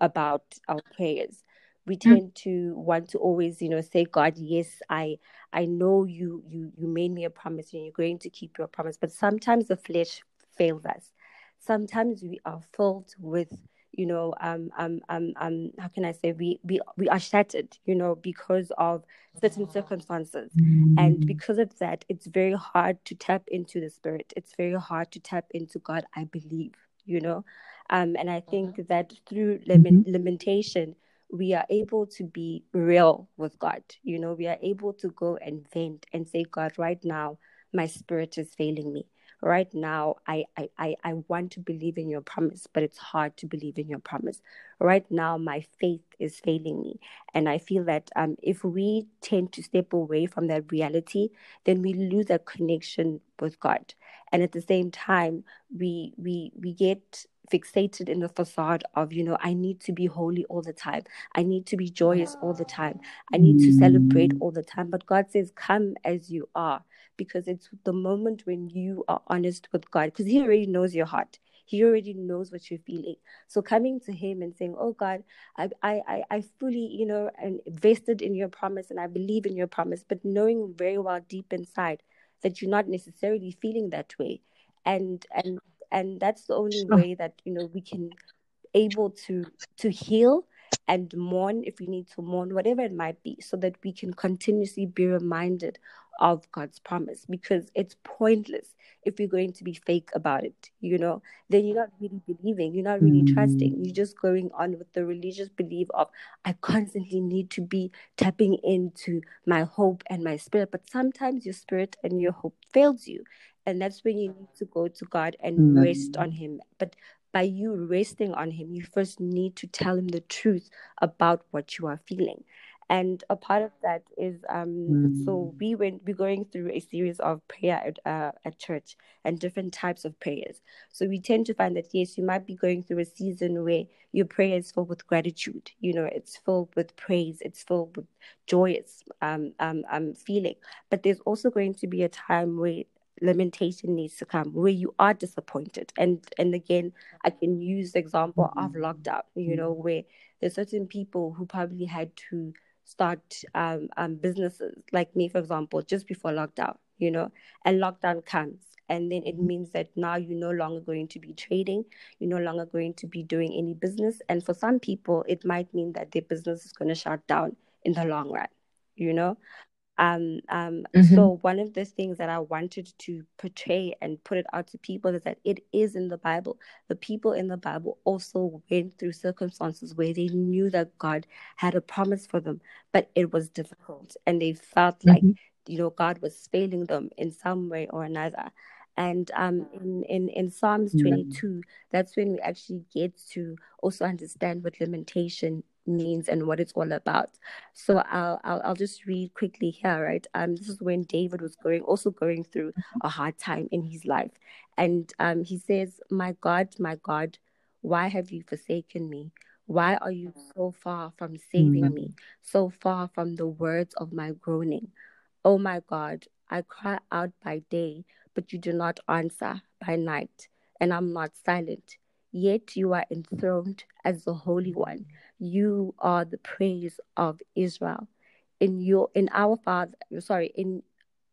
about our prayers. We mm. tend mm. to want to always, you know, say, God, yes, I I know you you you made me a promise and you're going to keep your promise. But sometimes the flesh fails us. Sometimes we are filled with you know um um um um how can i say we we we are shattered you know because of certain circumstances mm. and because of that it's very hard to tap into the spirit it's very hard to tap into god i believe you know um and i think mm-hmm. that through mm-hmm. lamentation we are able to be real with god. You know we are able to go and vent and say god right now my spirit is failing me. Right now I, I i want to believe in your promise but it's hard to believe in your promise. Right now my faith is failing me. And i feel that um if we tend to step away from that reality then we lose that connection with god. And at the same time we we we get fixated in the facade of you know i need to be holy all the time i need to be joyous all the time i need to celebrate all the time but god says come as you are because it's the moment when you are honest with God, because He already knows your heart. He already knows what you're feeling. So coming to Him and saying, "Oh God, I, I, I fully, you know, and invested in Your promise, and I believe in Your promise," but knowing very well deep inside that you're not necessarily feeling that way, and and and that's the only way that you know we can able to to heal and mourn if we need to mourn, whatever it might be, so that we can continuously be reminded of God's promise because it's pointless if you're going to be fake about it, you know, then you're not really believing, you're not really trusting. You're just going on with the religious belief of, I constantly need to be tapping into my hope and my spirit. But sometimes your spirit and your hope fails you. And that's when you need to go to God and mm-hmm. rest on Him. But by you resting on Him, you first need to tell Him the truth about what you are feeling and a part of that is um mm. so we went we're going through a series of prayer at, uh, at church and different types of prayers so we tend to find that yes you might be going through a season where your prayer is filled with gratitude you know it's filled with praise it's filled with joyous um, um, um feeling but there's also going to be a time where lamentation needs to come where you are disappointed and and again i can use the example of mm-hmm. lockdown you know where there's certain people who probably had to start um, um, businesses like me, for example, just before lockdown, you know, and lockdown comes. And then it means that now you're no longer going to be trading, you're no longer going to be doing any business. And for some people, it might mean that their business is going to shut down in the long run, you know. Um, um, mm-hmm. So one of the things that I wanted to portray and put it out to people is that it is in the Bible. The people in the Bible also went through circumstances where they knew that God had a promise for them, but it was difficult, and they felt mm-hmm. like you know God was failing them in some way or another. And um, in, in, in Psalms 22, that's when we actually get to also understand what lamentation means and what it's all about. So I'll, I'll I'll just read quickly here, right? Um, this is when David was going also going through a hard time in his life, and um, he says, "My God, my God, why have you forsaken me? Why are you so far from saving mm-hmm. me, so far from the words of my groaning? Oh my God, I cry out by day, but you do not answer by night, and I'm not silent." Yet you are enthroned as the Holy One. You are the praise of Israel. In your in our father sorry, in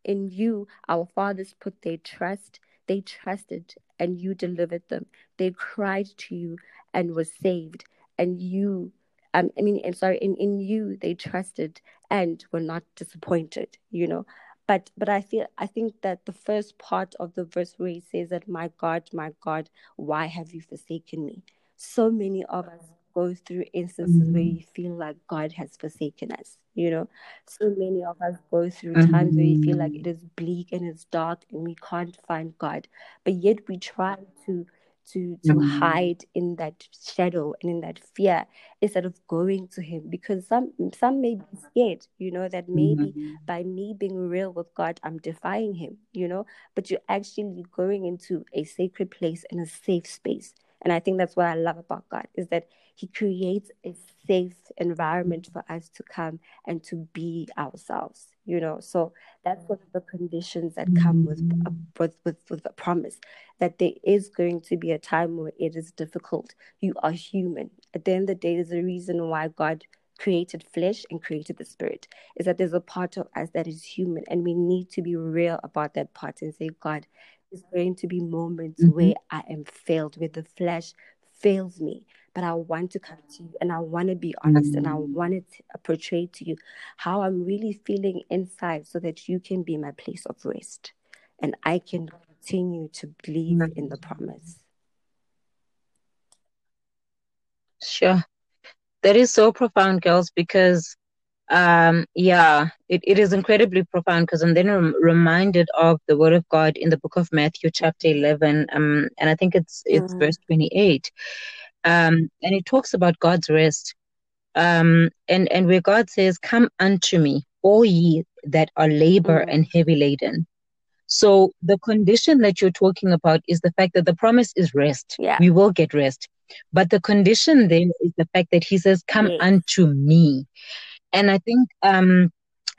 in you our fathers put their trust. They trusted and you delivered them. They cried to you and were saved. And you um, I mean, I'm sorry, in, in you they trusted and were not disappointed, you know. But but I feel I think that the first part of the verse where he says that my God, my God, why have you forsaken me? So many of us go through instances mm-hmm. where you feel like God has forsaken us. You know, so many of us go through mm-hmm. times where you feel like it is bleak and it's dark and we can't find God, but yet we try to to to mm-hmm. hide in that shadow and in that fear instead of going to him because some some may be scared you know that maybe mm-hmm. by me being real with god i'm defying him you know but you're actually going into a sacred place and a safe space and i think that's what i love about god is that he creates a safe environment for us to come and to be ourselves, you know. So that's one of the conditions that come with, with, with, with the promise that there is going to be a time where it is difficult. You are human. At the end of the day, there's a reason why God created flesh and created the spirit is that there's a part of us that is human and we need to be real about that part and say god there's going to be moments mm-hmm. where i am failed where the flesh fails me but I want to come to you and I want to be honest mm-hmm. and I mm. want to portray to you how I'm really feeling inside so that you can be my place of rest and I can continue to believe mm-hmm. in the promise. Sure. That is so profound, girls, because um yeah it, it is incredibly profound because i'm then rem- reminded of the word of god in the book of matthew chapter 11 um and i think it's it's mm. verse 28 um, and it talks about God's rest. Um, and, and where God says, Come unto me, all ye that are labor mm-hmm. and heavy laden. So the condition that you're talking about is the fact that the promise is rest. Yeah. We will get rest. But the condition then is the fact that he says, Come yes. unto me. And I think um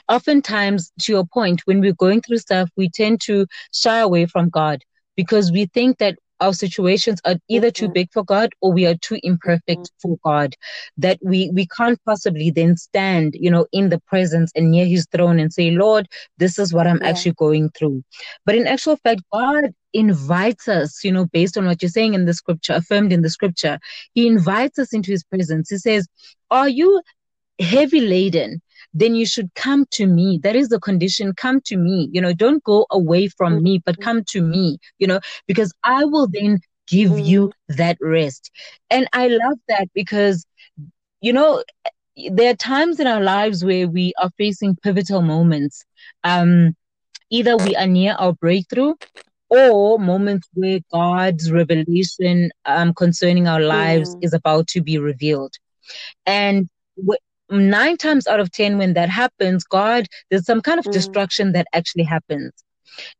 oftentimes to your point, when we're going through stuff, we tend to shy away from God because we think that our situations are either too mm-hmm. big for God or we are too imperfect mm-hmm. for God that we we can't possibly then stand you know in the presence and near his throne and say Lord this is what I'm yeah. actually going through but in actual fact God invites us you know based on what you're saying in the scripture affirmed in the scripture he invites us into his presence he says are you heavy laden then you should come to me. That is the condition. Come to me. You know, don't go away from me, but come to me, you know, because I will then give mm. you that rest. And I love that because, you know, there are times in our lives where we are facing pivotal moments. Um, either we are near our breakthrough or moments where God's revelation um, concerning our lives Mm. is about to be revealed. And nine times out of 10, when that happens, God, there's some kind of Mm. destruction that actually happens.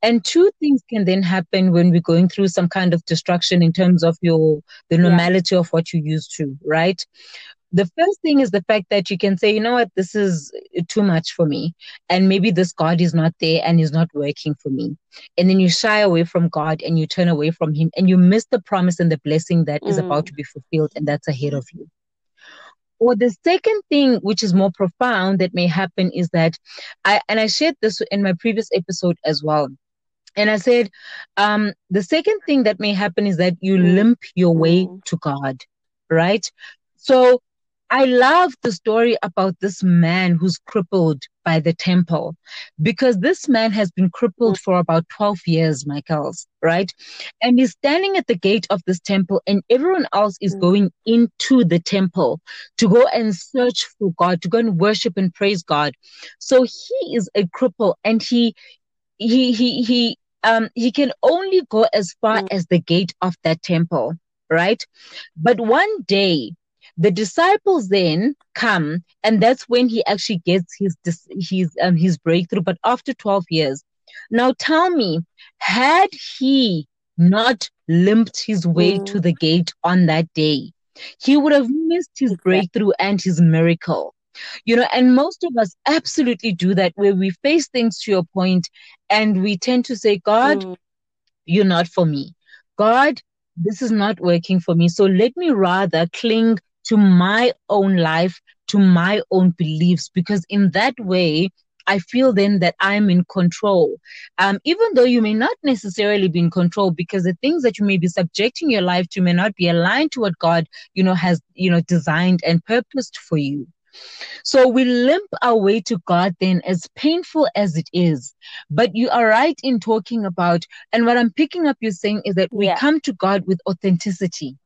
And two things can then happen when we're going through some kind of destruction in terms of your the Yeah. normality of what you used to, right? The first thing is the fact that you can say, you know what, this is too much for me. And maybe this God is not there and is not working for me. And then you shy away from God and you turn away from Him and you miss the promise and the blessing that is about Mm. to be fulfilled and that's ahead of you. Or the second thing, which is more profound that may happen, is that I, and I shared this in my previous episode as well. And I said, um, the second thing that may happen is that you Mm. limp your way Mm. to God, right? So I love the story about this man who's crippled by the temple because this man has been crippled for about 12 years, Michaels, right? And he's standing at the gate of this temple and everyone else is Mm. going into the temple to go and search for God, to go and worship and praise God. So he is a cripple and he, he, he, he, um, he can only go as far Mm. as the gate of that temple, right? But one day, the disciples then come, and that's when he actually gets his his um his breakthrough. But after twelve years, now tell me, had he not limped his way to Mm. the gate on that day, he would have missed his breakthrough and his miracle. You know, and most of us absolutely do that where we face things to your point and we tend to say, God, Mm. you're not for me. God, this is not working for me. So let me rather cling to my own life, to my own beliefs, because in that way, I feel then that I'm in control. Um, even though you may not necessarily be in control because the things that you may be subjecting your life to may not be aligned to what God, you know, has, you know, designed and purposed for you. So we limp our way to God then, as painful as it is. But you are right in talking about, and what I'm picking up you saying is that we Yeah. come to God with authenticity.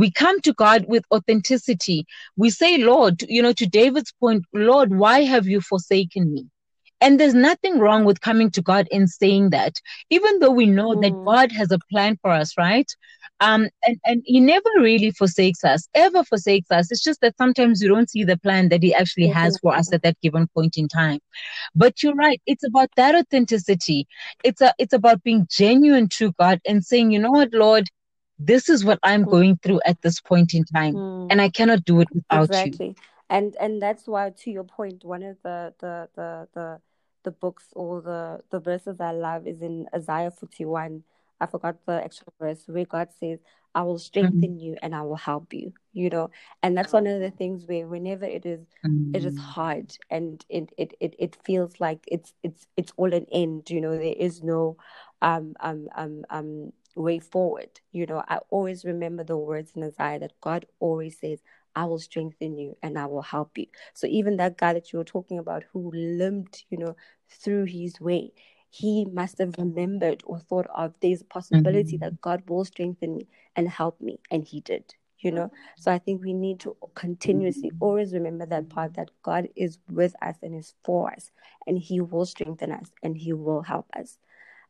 We come to God with authenticity. We say, Lord, you know, to David's point, Lord, why have you forsaken me? And there's nothing wrong with coming to God and saying that, even though we know that Mm. God has a plan for us, right? Um, and, and He never really forsakes us, ever forsakes us. It's just that sometimes you don't see the plan that He actually has for us at that given point in time. But you're right. It's about that authenticity. It's a, it's about being genuine to God and saying, you know what, Lord, this is what I'm Mm. going through at this point in time, Mm. and I cannot do it without you. Exactly. And and that's why to your point, one of the the the the, the books or the, the verses I love is in Isaiah 41. I forgot the actual verse where God says, I will strengthen you and I will help you. You know, and that's one of the things where whenever it is it is Mm. hard and it, it, it, it feels like it's it's it's all an end, you know, there is no um um um um way forward. You know, I always remember the words in Isaiah that God always says, I will strengthen you and I will help you. So even that guy that you were talking about who limped, you know, through his way, he must have remembered or thought of there's a possibility Mm. that God will strengthen me and help me. And he did, you know. So I think we need to continuously always remember that part that God is with us and is for us and he will strengthen us and he will help us.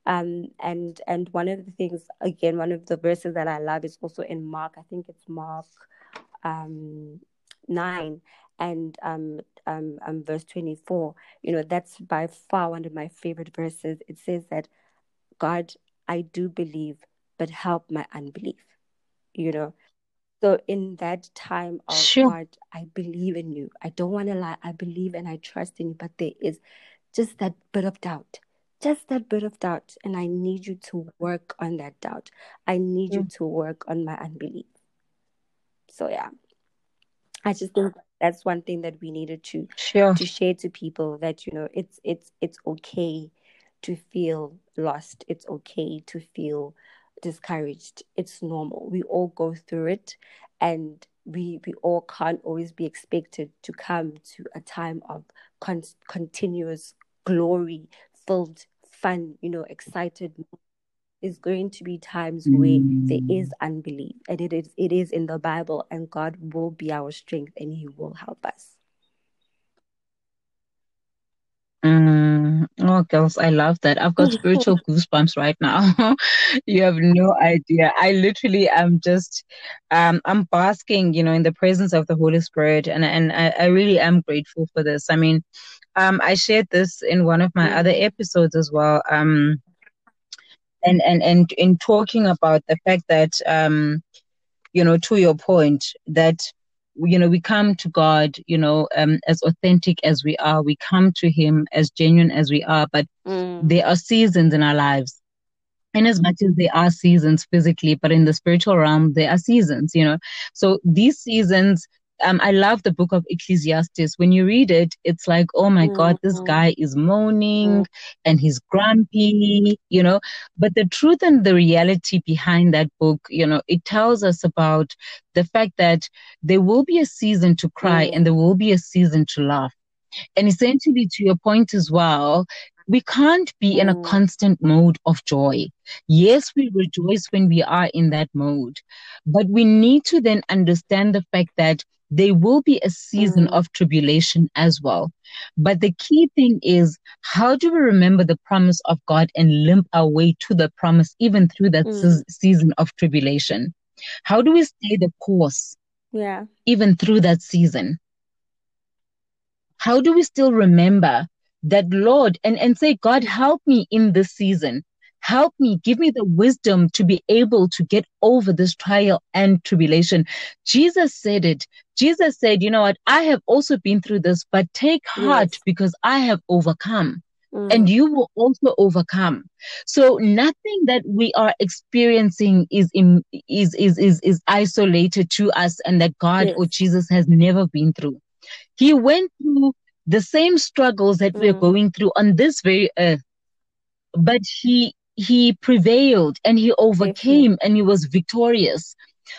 Um, and and one of the things again, one of the verses that I love is also in Mark. I think it's Mark um, nine and um, um, um, verse twenty four. You know, that's by far one of my favorite verses. It says that God, I do believe, but help my unbelief. You know, so in that time of Sure. God, I believe in you. I don't want to lie. I believe and I trust in you, but there is just that bit of doubt. Just that bit of doubt. And I need you to work on that doubt. I need you Mm. to work on my unbelief. So yeah. I just think that's one thing that we needed to Sure. to share to people that you know it's it's it's okay to feel lost. It's okay to feel discouraged. It's normal. We all go through it and we we all can't always be expected to come to a time of con- continuous glory filled fun you know excited is going to be times where there is unbelief and it is it is in the bible and god will be our strength and he will help us Mm, Oh, girls, I love that. I've got spiritual goosebumps right now. you have no idea. I literally am just, um, I'm basking, you know, in the presence of the Holy Spirit, and and I, I really am grateful for this. I mean, um, I shared this in one of my other episodes as well. Um, and and and in talking about the fact that, um, you know, to your point, that you know we come to god you know um, as authentic as we are we come to him as genuine as we are but mm. there are seasons in our lives and as much as there are seasons physically but in the spiritual realm there are seasons you know so these seasons um, I love the book of Ecclesiastes. When you read it, it's like, oh my mm-hmm. God, this mm-hmm. guy is moaning mm-hmm. and he's grumpy, you know. But the truth and the reality behind that book, you know, it tells us about the fact that there will be a season to cry mm-hmm. and there will be a season to laugh. And essentially, to your point as well, we can't be in a mm. constant mode of joy. Yes, we rejoice when we are in that mode, but we need to then understand the fact that there will be a season mm. of tribulation as well. But the key thing is, how do we remember the promise of God and limp our way to the promise even through that mm. se- season of tribulation? How do we stay the course? Yeah. Even through that season? How do we still remember that Lord and, and say, God, help me in this season? Help me, give me the wisdom to be able to get over this trial and tribulation. Jesus said it. Jesus said, you know what? I have also been through this, but take heart yes. because I have overcome. Mm. And you will also overcome. So nothing that we are experiencing is in, is, is is is isolated to us, and that God yes. or Jesus has never been through. He went through the same struggles that mm. we're going through on this very earth, but he he prevailed and he overcame and he was victorious.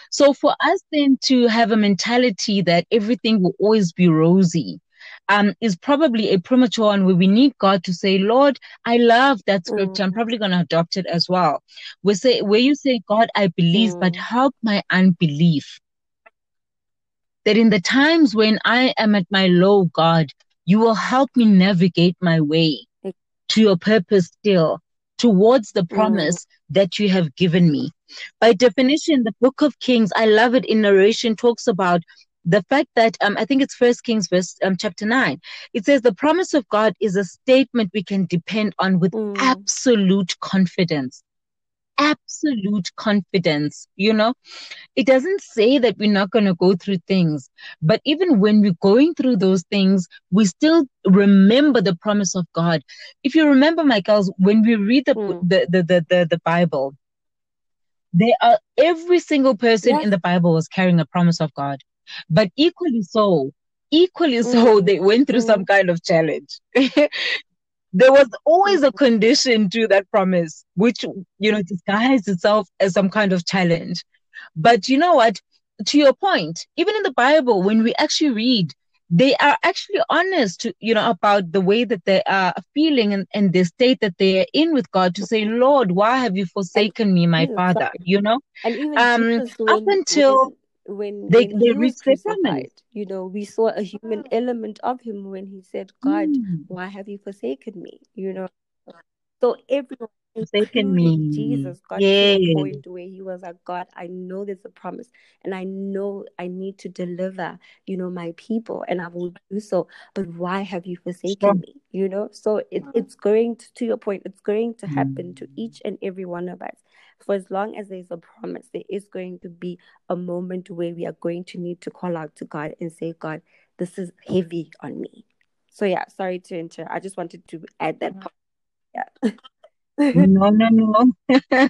So for us then to have a mentality that everything will always be rosy, um, is probably a premature one where we need God to say, Lord, I love that scripture. Mm. I'm probably going to adopt it as well. We say, where you say, God, I believe, mm. but help my unbelief. That in the times when I am at my low, God, you will help me navigate my way to your purpose still towards the promise mm. that you have given me. By definition, the book of Kings, I love it in narration, talks about the fact that um, I think it's First Kings verse um, chapter nine. It says the promise of God is a statement we can depend on with mm. absolute confidence absolute confidence, you know. It doesn't say that we're not going to go through things, but even when we're going through those things, we still remember the promise of God. If you remember, my girls, when we read the, mm. the, the, the, the, the, Bible, there are every single person in the Bible was carrying a promise of God. But equally so, equally so, mm. they went through mm. some kind of challenge. there was always a condition to that promise, which, you know, disguised itself as some kind of challenge. But you know what? To your point, even in the Bible, when we actually read, they are actually honest, to, you know, about the way that they are feeling and, and the state that they are in with God to say, Lord, why have you forsaken me, my Father? You know, um, up until when they, when they their crucified, you know, we saw a human element of him when he said, God, mm. why have you forsaken me? You know. So everyone forsaken me. Jesus got yeah. to a point where he was like, God, I know there's a promise and I know I need to deliver, you know, my people and I will do so. But why have you forsaken sure. me? You know, so it, it's going to, to your point, it's going to happen mm. to each and every one of us for as long as there's a promise, there is going to be a moment where we are going to need to call out to God and say, God, this is heavy on me. So yeah, sorry to enter. I just wanted to add that part. Yeah. no, no, no.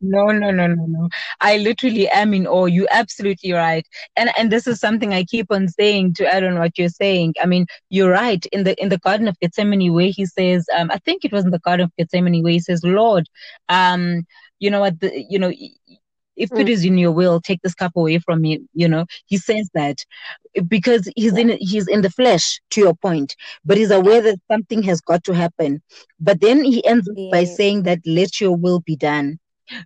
no, no, no, no, no. I literally am in awe. You're absolutely right. And and this is something I keep on saying to add on what you're saying. I mean, you're right. In the in the Garden of Gethsemane where he says, um, I think it was in the Garden of Gethsemane where he says, Lord, um, you know what the you know if mm. it is in your will take this cup away from me you know he says that because he's in he's in the flesh to your point but he's aware that something has got to happen but then he ends yeah. by saying that let your will be done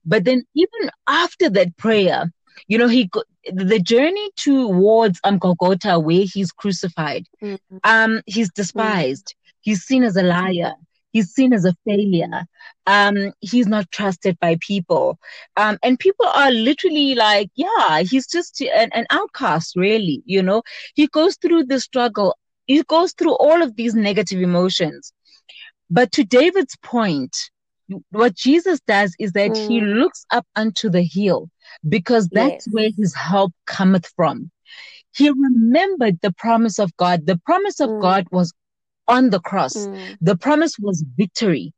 but then even after that prayer you know he the journey towards um Golgotha where he's crucified mm-hmm. um he's despised mm-hmm. he's seen as a liar He's seen as a failure. Um, he's not trusted by people. Um, and people are literally like, yeah, he's just an, an outcast, really. You know, he goes through the struggle. He goes through all of these negative emotions. But to David's point, what Jesus does is that mm. he looks up unto the hill because that's yes. where his help cometh from. He remembered the promise of God. The promise of mm. God was on the cross. Mm. The promise was victory.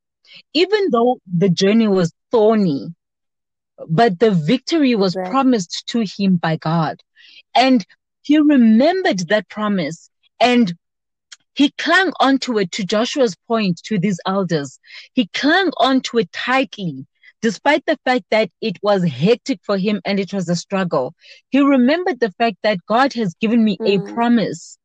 Even though the journey was thorny, but the victory was right. promised to him by God. And he remembered that promise and he clung onto it to Joshua's point to these elders. He clung onto it tightly, despite the fact that it was hectic for him and it was a struggle. He remembered the fact that God has given me mm. a promise,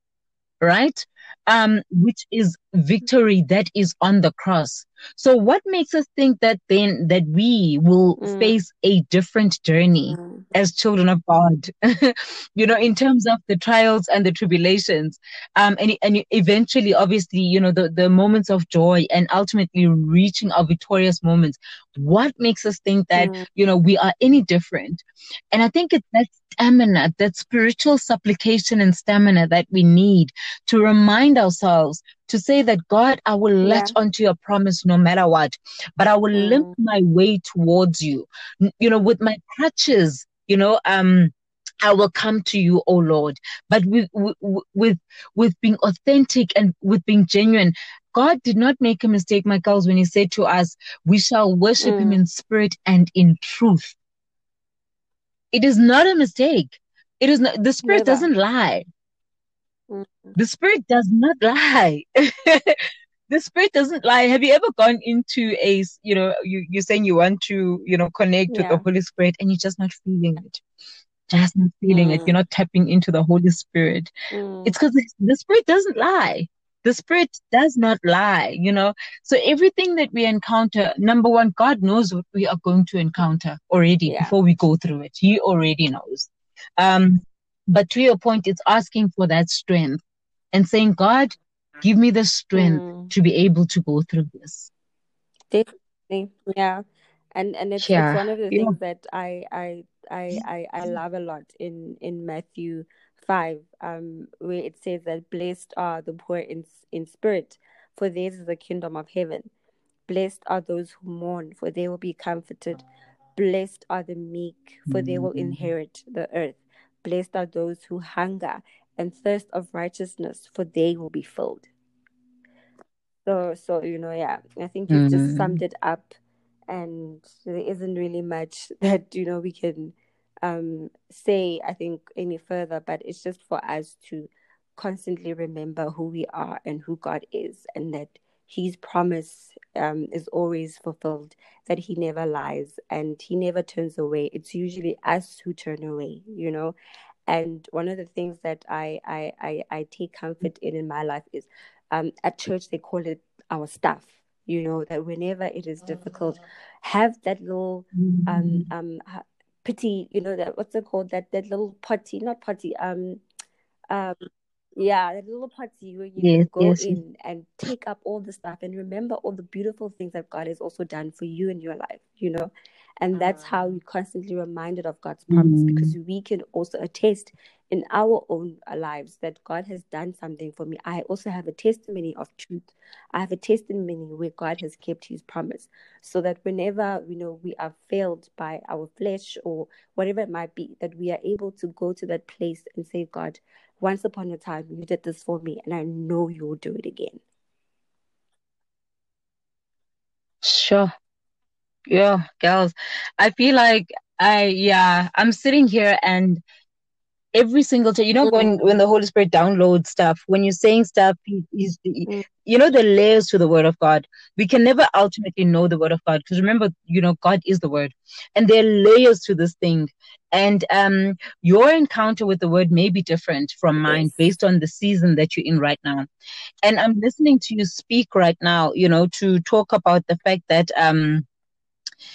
right? Um, which is victory that is on the cross. So what makes us think that then that we will mm. face a different journey mm. as children of God? you know, in terms of the trials and the tribulations, um, and and eventually, obviously, you know, the the moments of joy and ultimately reaching our victorious moments. What makes us think that mm. you know we are any different? And I think it's that stamina, that spiritual supplication and stamina that we need to remind ourselves to say that God, I will latch onto your promise no matter what, but I will mm. limp my way towards you, you know, with my crutches, you know, um, I will come to you, oh Lord. But with, with, with being authentic and with being genuine, God did not make a mistake, my girls, when he said to us, we shall worship mm. him in spirit and in truth. It is not a mistake. It is not, the spirit Never. doesn't lie. The spirit does not lie. the spirit doesn't lie. Have you ever gone into a, you know, you, you're saying you want to, you know, connect yeah. with the Holy Spirit and you're just not feeling it. Just not feeling mm. it. You're not tapping into the Holy Spirit. Mm. It's because the spirit doesn't lie. The spirit does not lie, you know. So everything that we encounter, number one, God knows what we are going to encounter already yeah. before we go through it. He already knows. Um, but to your point, it's asking for that strength and saying, God, give me the strength mm. to be able to go through this. Definitely. Yeah. And and it's, yeah. it's one of the yeah. things that I, I I I I love a lot in in Matthew five, um, where it says that blessed are the poor in in spirit, for theirs is the kingdom of heaven. Blessed are those who mourn, for they will be comforted. Blessed are the meek, for they will mm-hmm. inherit the earth. Blessed are those who hunger and thirst of righteousness, for they will be filled. So, so you know, yeah, I think you've mm-hmm. just summed it up, and there isn't really much that you know we can um, say. I think any further, but it's just for us to constantly remember who we are and who God is, and that His promise um, is always fulfilled. That He never lies and He never turns away. It's usually us who turn away, you know. And one of the things that I I I, I take comfort in in my life is, um, at church they call it our stuff. You know that whenever it is difficult, have that little um um pity. You know that what's it called? That that little potty, not potty. Um, um yeah, that little party where you yes, can go yes. in and take up all the stuff and remember all the beautiful things that God has also done for you in your life, you know. And that's how ah. we constantly reminded of God's promise mm-hmm. because we can also attest in our own lives that God has done something for me. I also have a testimony of truth. I have a testimony where God has kept his promise. So that whenever you know we are failed by our flesh or whatever it might be, that we are able to go to that place and say, God, once upon a time you did this for me and I know you'll do it again. Sure. Yeah, girls. I feel like I yeah, I'm sitting here and every single time you know mm-hmm. when when the holy spirit downloads stuff when you're saying stuff he's, mm-hmm. you know the layers to the word of god we can never ultimately know the word of god because remember you know god is the word and there are layers to this thing and um your encounter with the word may be different from mine yes. based on the season that you're in right now and i'm listening to you speak right now you know to talk about the fact that um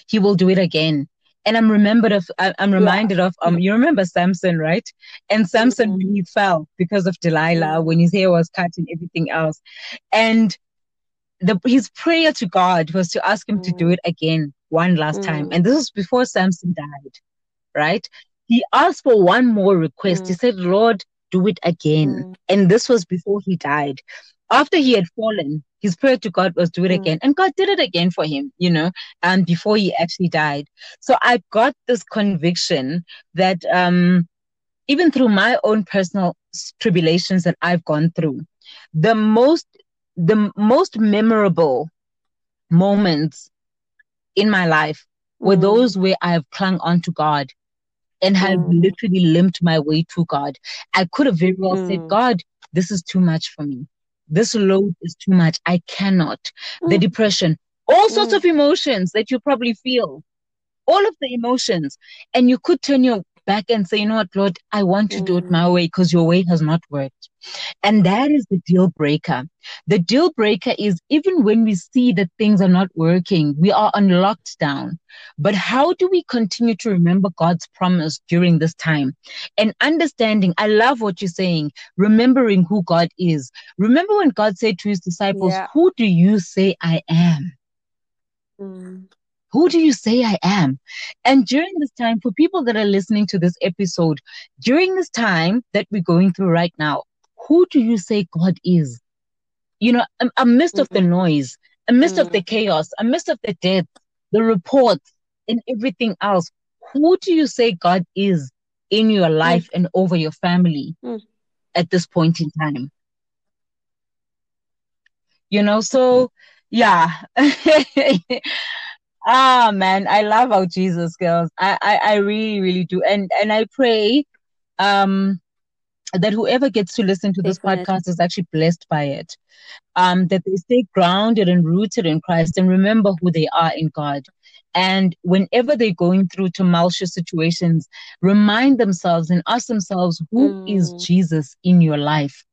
he will do it again and I'm remembered of I'm reminded yeah. of um you remember Samson right and Samson mm-hmm. when he fell because of Delilah mm-hmm. when his hair was cut and everything else and the, his prayer to God was to ask him mm. to do mm. it again one last mm. time. And this was before Samson died, right? He asked for one more request. He mm. said, Lord, do it again. Mm. And this was before he died. After he had fallen, his prayer to God was do it again. And God did it again for him, you know, and before he actually died. So I got this conviction that um even through my own personal tribulations that I've gone through, the most the most memorable moments in my life were mm. those where I have clung on to God and have mm. literally limped my way to God. I could have very well mm. said, God, this is too much for me. This load is too much. I cannot. The mm. depression, all sorts mm. of emotions that you probably feel, all of the emotions. And you could turn your back and say, you know what, Lord, I want to do it my way because your way has not worked. And that is the deal breaker. The deal breaker is even when we see that things are not working, we are on lockdown. But how do we continue to remember God's promise during this time? And understanding, I love what you're saying, remembering who God is. Remember when God said to his disciples, yeah. Who do you say I am? Mm. Who do you say I am? And during this time, for people that are listening to this episode, during this time that we're going through right now, who do you say God is? You know, amidst mm-hmm. of the mm-hmm. noise, amidst mm-hmm. of the mm. chaos, amidst of the death, the reports, and everything else, who do you say God is in your mm. life mm-hmm. and over your family mm. at this point in time? You know, so yeah. ah man, I love our Jesus girls. I, I, I really, really do. And and I pray um that whoever gets to listen to this podcast is actually blessed by it. Um, that they stay grounded and rooted in Christ and remember who they are in God. And whenever they're going through tumultuous situations, remind themselves and ask themselves, who mm. is Jesus in your life?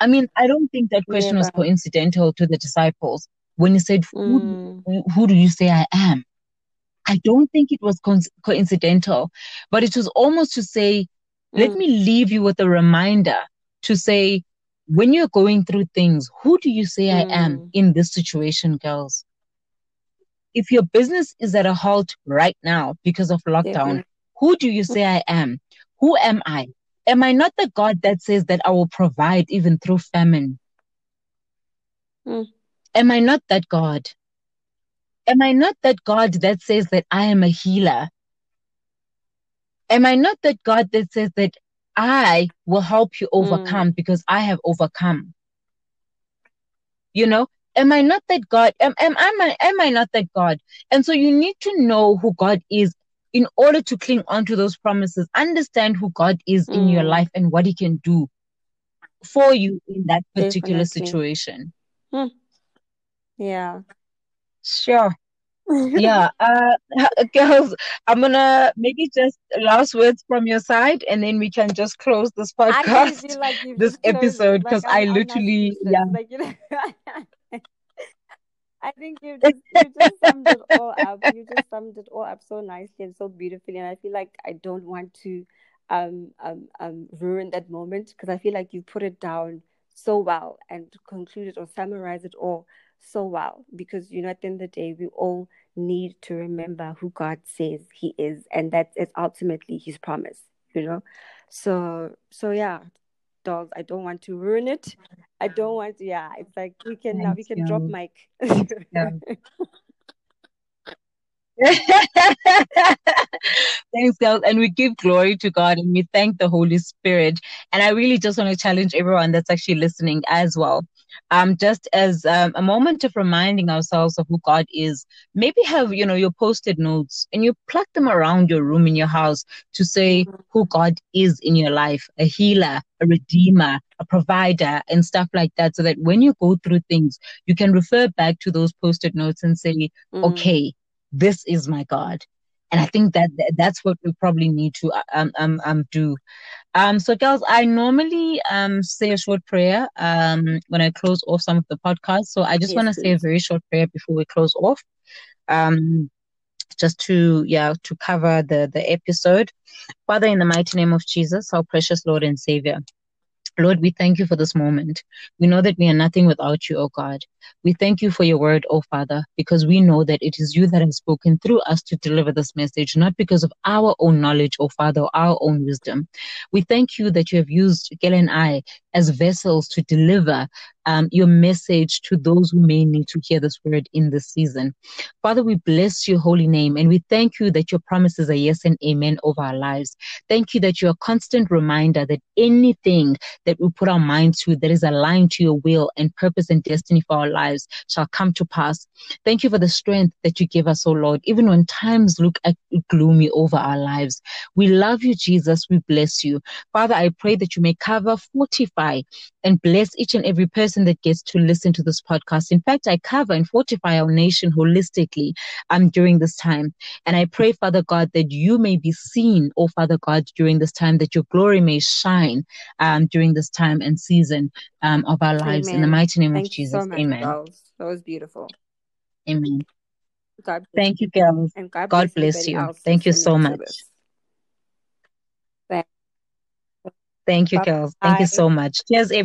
I mean, I don't think that question yeah. was coincidental to the disciples when he said, who, mm. who do you say I am? I don't think it was co- coincidental, but it was almost to say, let mm. me leave you with a reminder to say, when you're going through things, who do you say mm. I am mm. in this situation, girls? If your business is at a halt right now because of lockdown, who do you say I am? Who am I? Am I not the God that says that I will provide even through famine? Mm. Am I not that God? Am I not that God that says that I am a healer? Am I not that God that says that I will help you overcome mm. because I have overcome? You know, am I not that God? Am, am, am, I, am I not that God? And so you need to know who God is in order to cling on to those promises. Understand who God is mm. in your mm. life and what He can do for you in that particular Definitely. situation. Hmm. Yeah. Sure yeah uh girls i'm gonna maybe just last words from your side and then we can just close this podcast like this episode because like, i literally yeah like, you know, I think you just, you just summed it all up. You just summed it all up so nicely and so beautifully, and I feel like I don't want to um um um ruin that moment because I feel like you put it down so well and concluded or summarized it all so well because you know at the end of the day we all need to remember who God says he is and that is ultimately his promise you know so so yeah dolls I don't want to ruin it I don't want to yeah it's like we can now we can you. drop mic yeah. Thanks, girls. And we give glory to God and we thank the Holy Spirit. And I really just want to challenge everyone that's actually listening as well um, just as um, a moment of reminding ourselves of who God is. Maybe have, you know, your posted notes and you pluck them around your room in your house to say mm-hmm. who God is in your life, a healer, a redeemer, a provider, and stuff like that. So that when you go through things, you can refer back to those posted notes and say, mm-hmm. okay, this is my God. And I think that that's what we probably need to um, um, um do um, so girls, I normally um say a short prayer um when I close off some of the podcasts. So I just yes, want to say a very short prayer before we close off. Um just to yeah to cover the the episode father in the mighty name of jesus our precious lord and savior Lord, we thank you for this moment. We know that we are nothing without you, O God. We thank you for your word, O Father, because we know that it is you that has spoken through us to deliver this message, not because of our own knowledge, O Father, or our own wisdom. We thank you that you have used Gail and I as vessels to deliver um, your message to those who may need to hear this word in this season. Father, we bless your holy name and we thank you that your promises are yes and amen over our lives. Thank you that you're a constant reminder that anything that we put our mind to that is aligned to your will and purpose and destiny for our lives shall come to pass. Thank you for the strength that you give us, O Lord, even when times look gloomy over our lives. We love you, Jesus. We bless you. Father, I pray that you may cover, fortify, and bless each and every person that gets to listen to this podcast. In fact, I cover and fortify our nation holistically um, during this time. And I pray, Father God, that you may be seen, oh Father God, during this time, that your glory may shine um, during this time and season um, of our lives. Amen. In the mighty name Thank of Jesus. so Amen. girls. That was beautiful. Amen. God bless Thank you, girls. and God, God bless, bless you. Thank you so much. Thank- you, girls. Thank you so much. Cheers,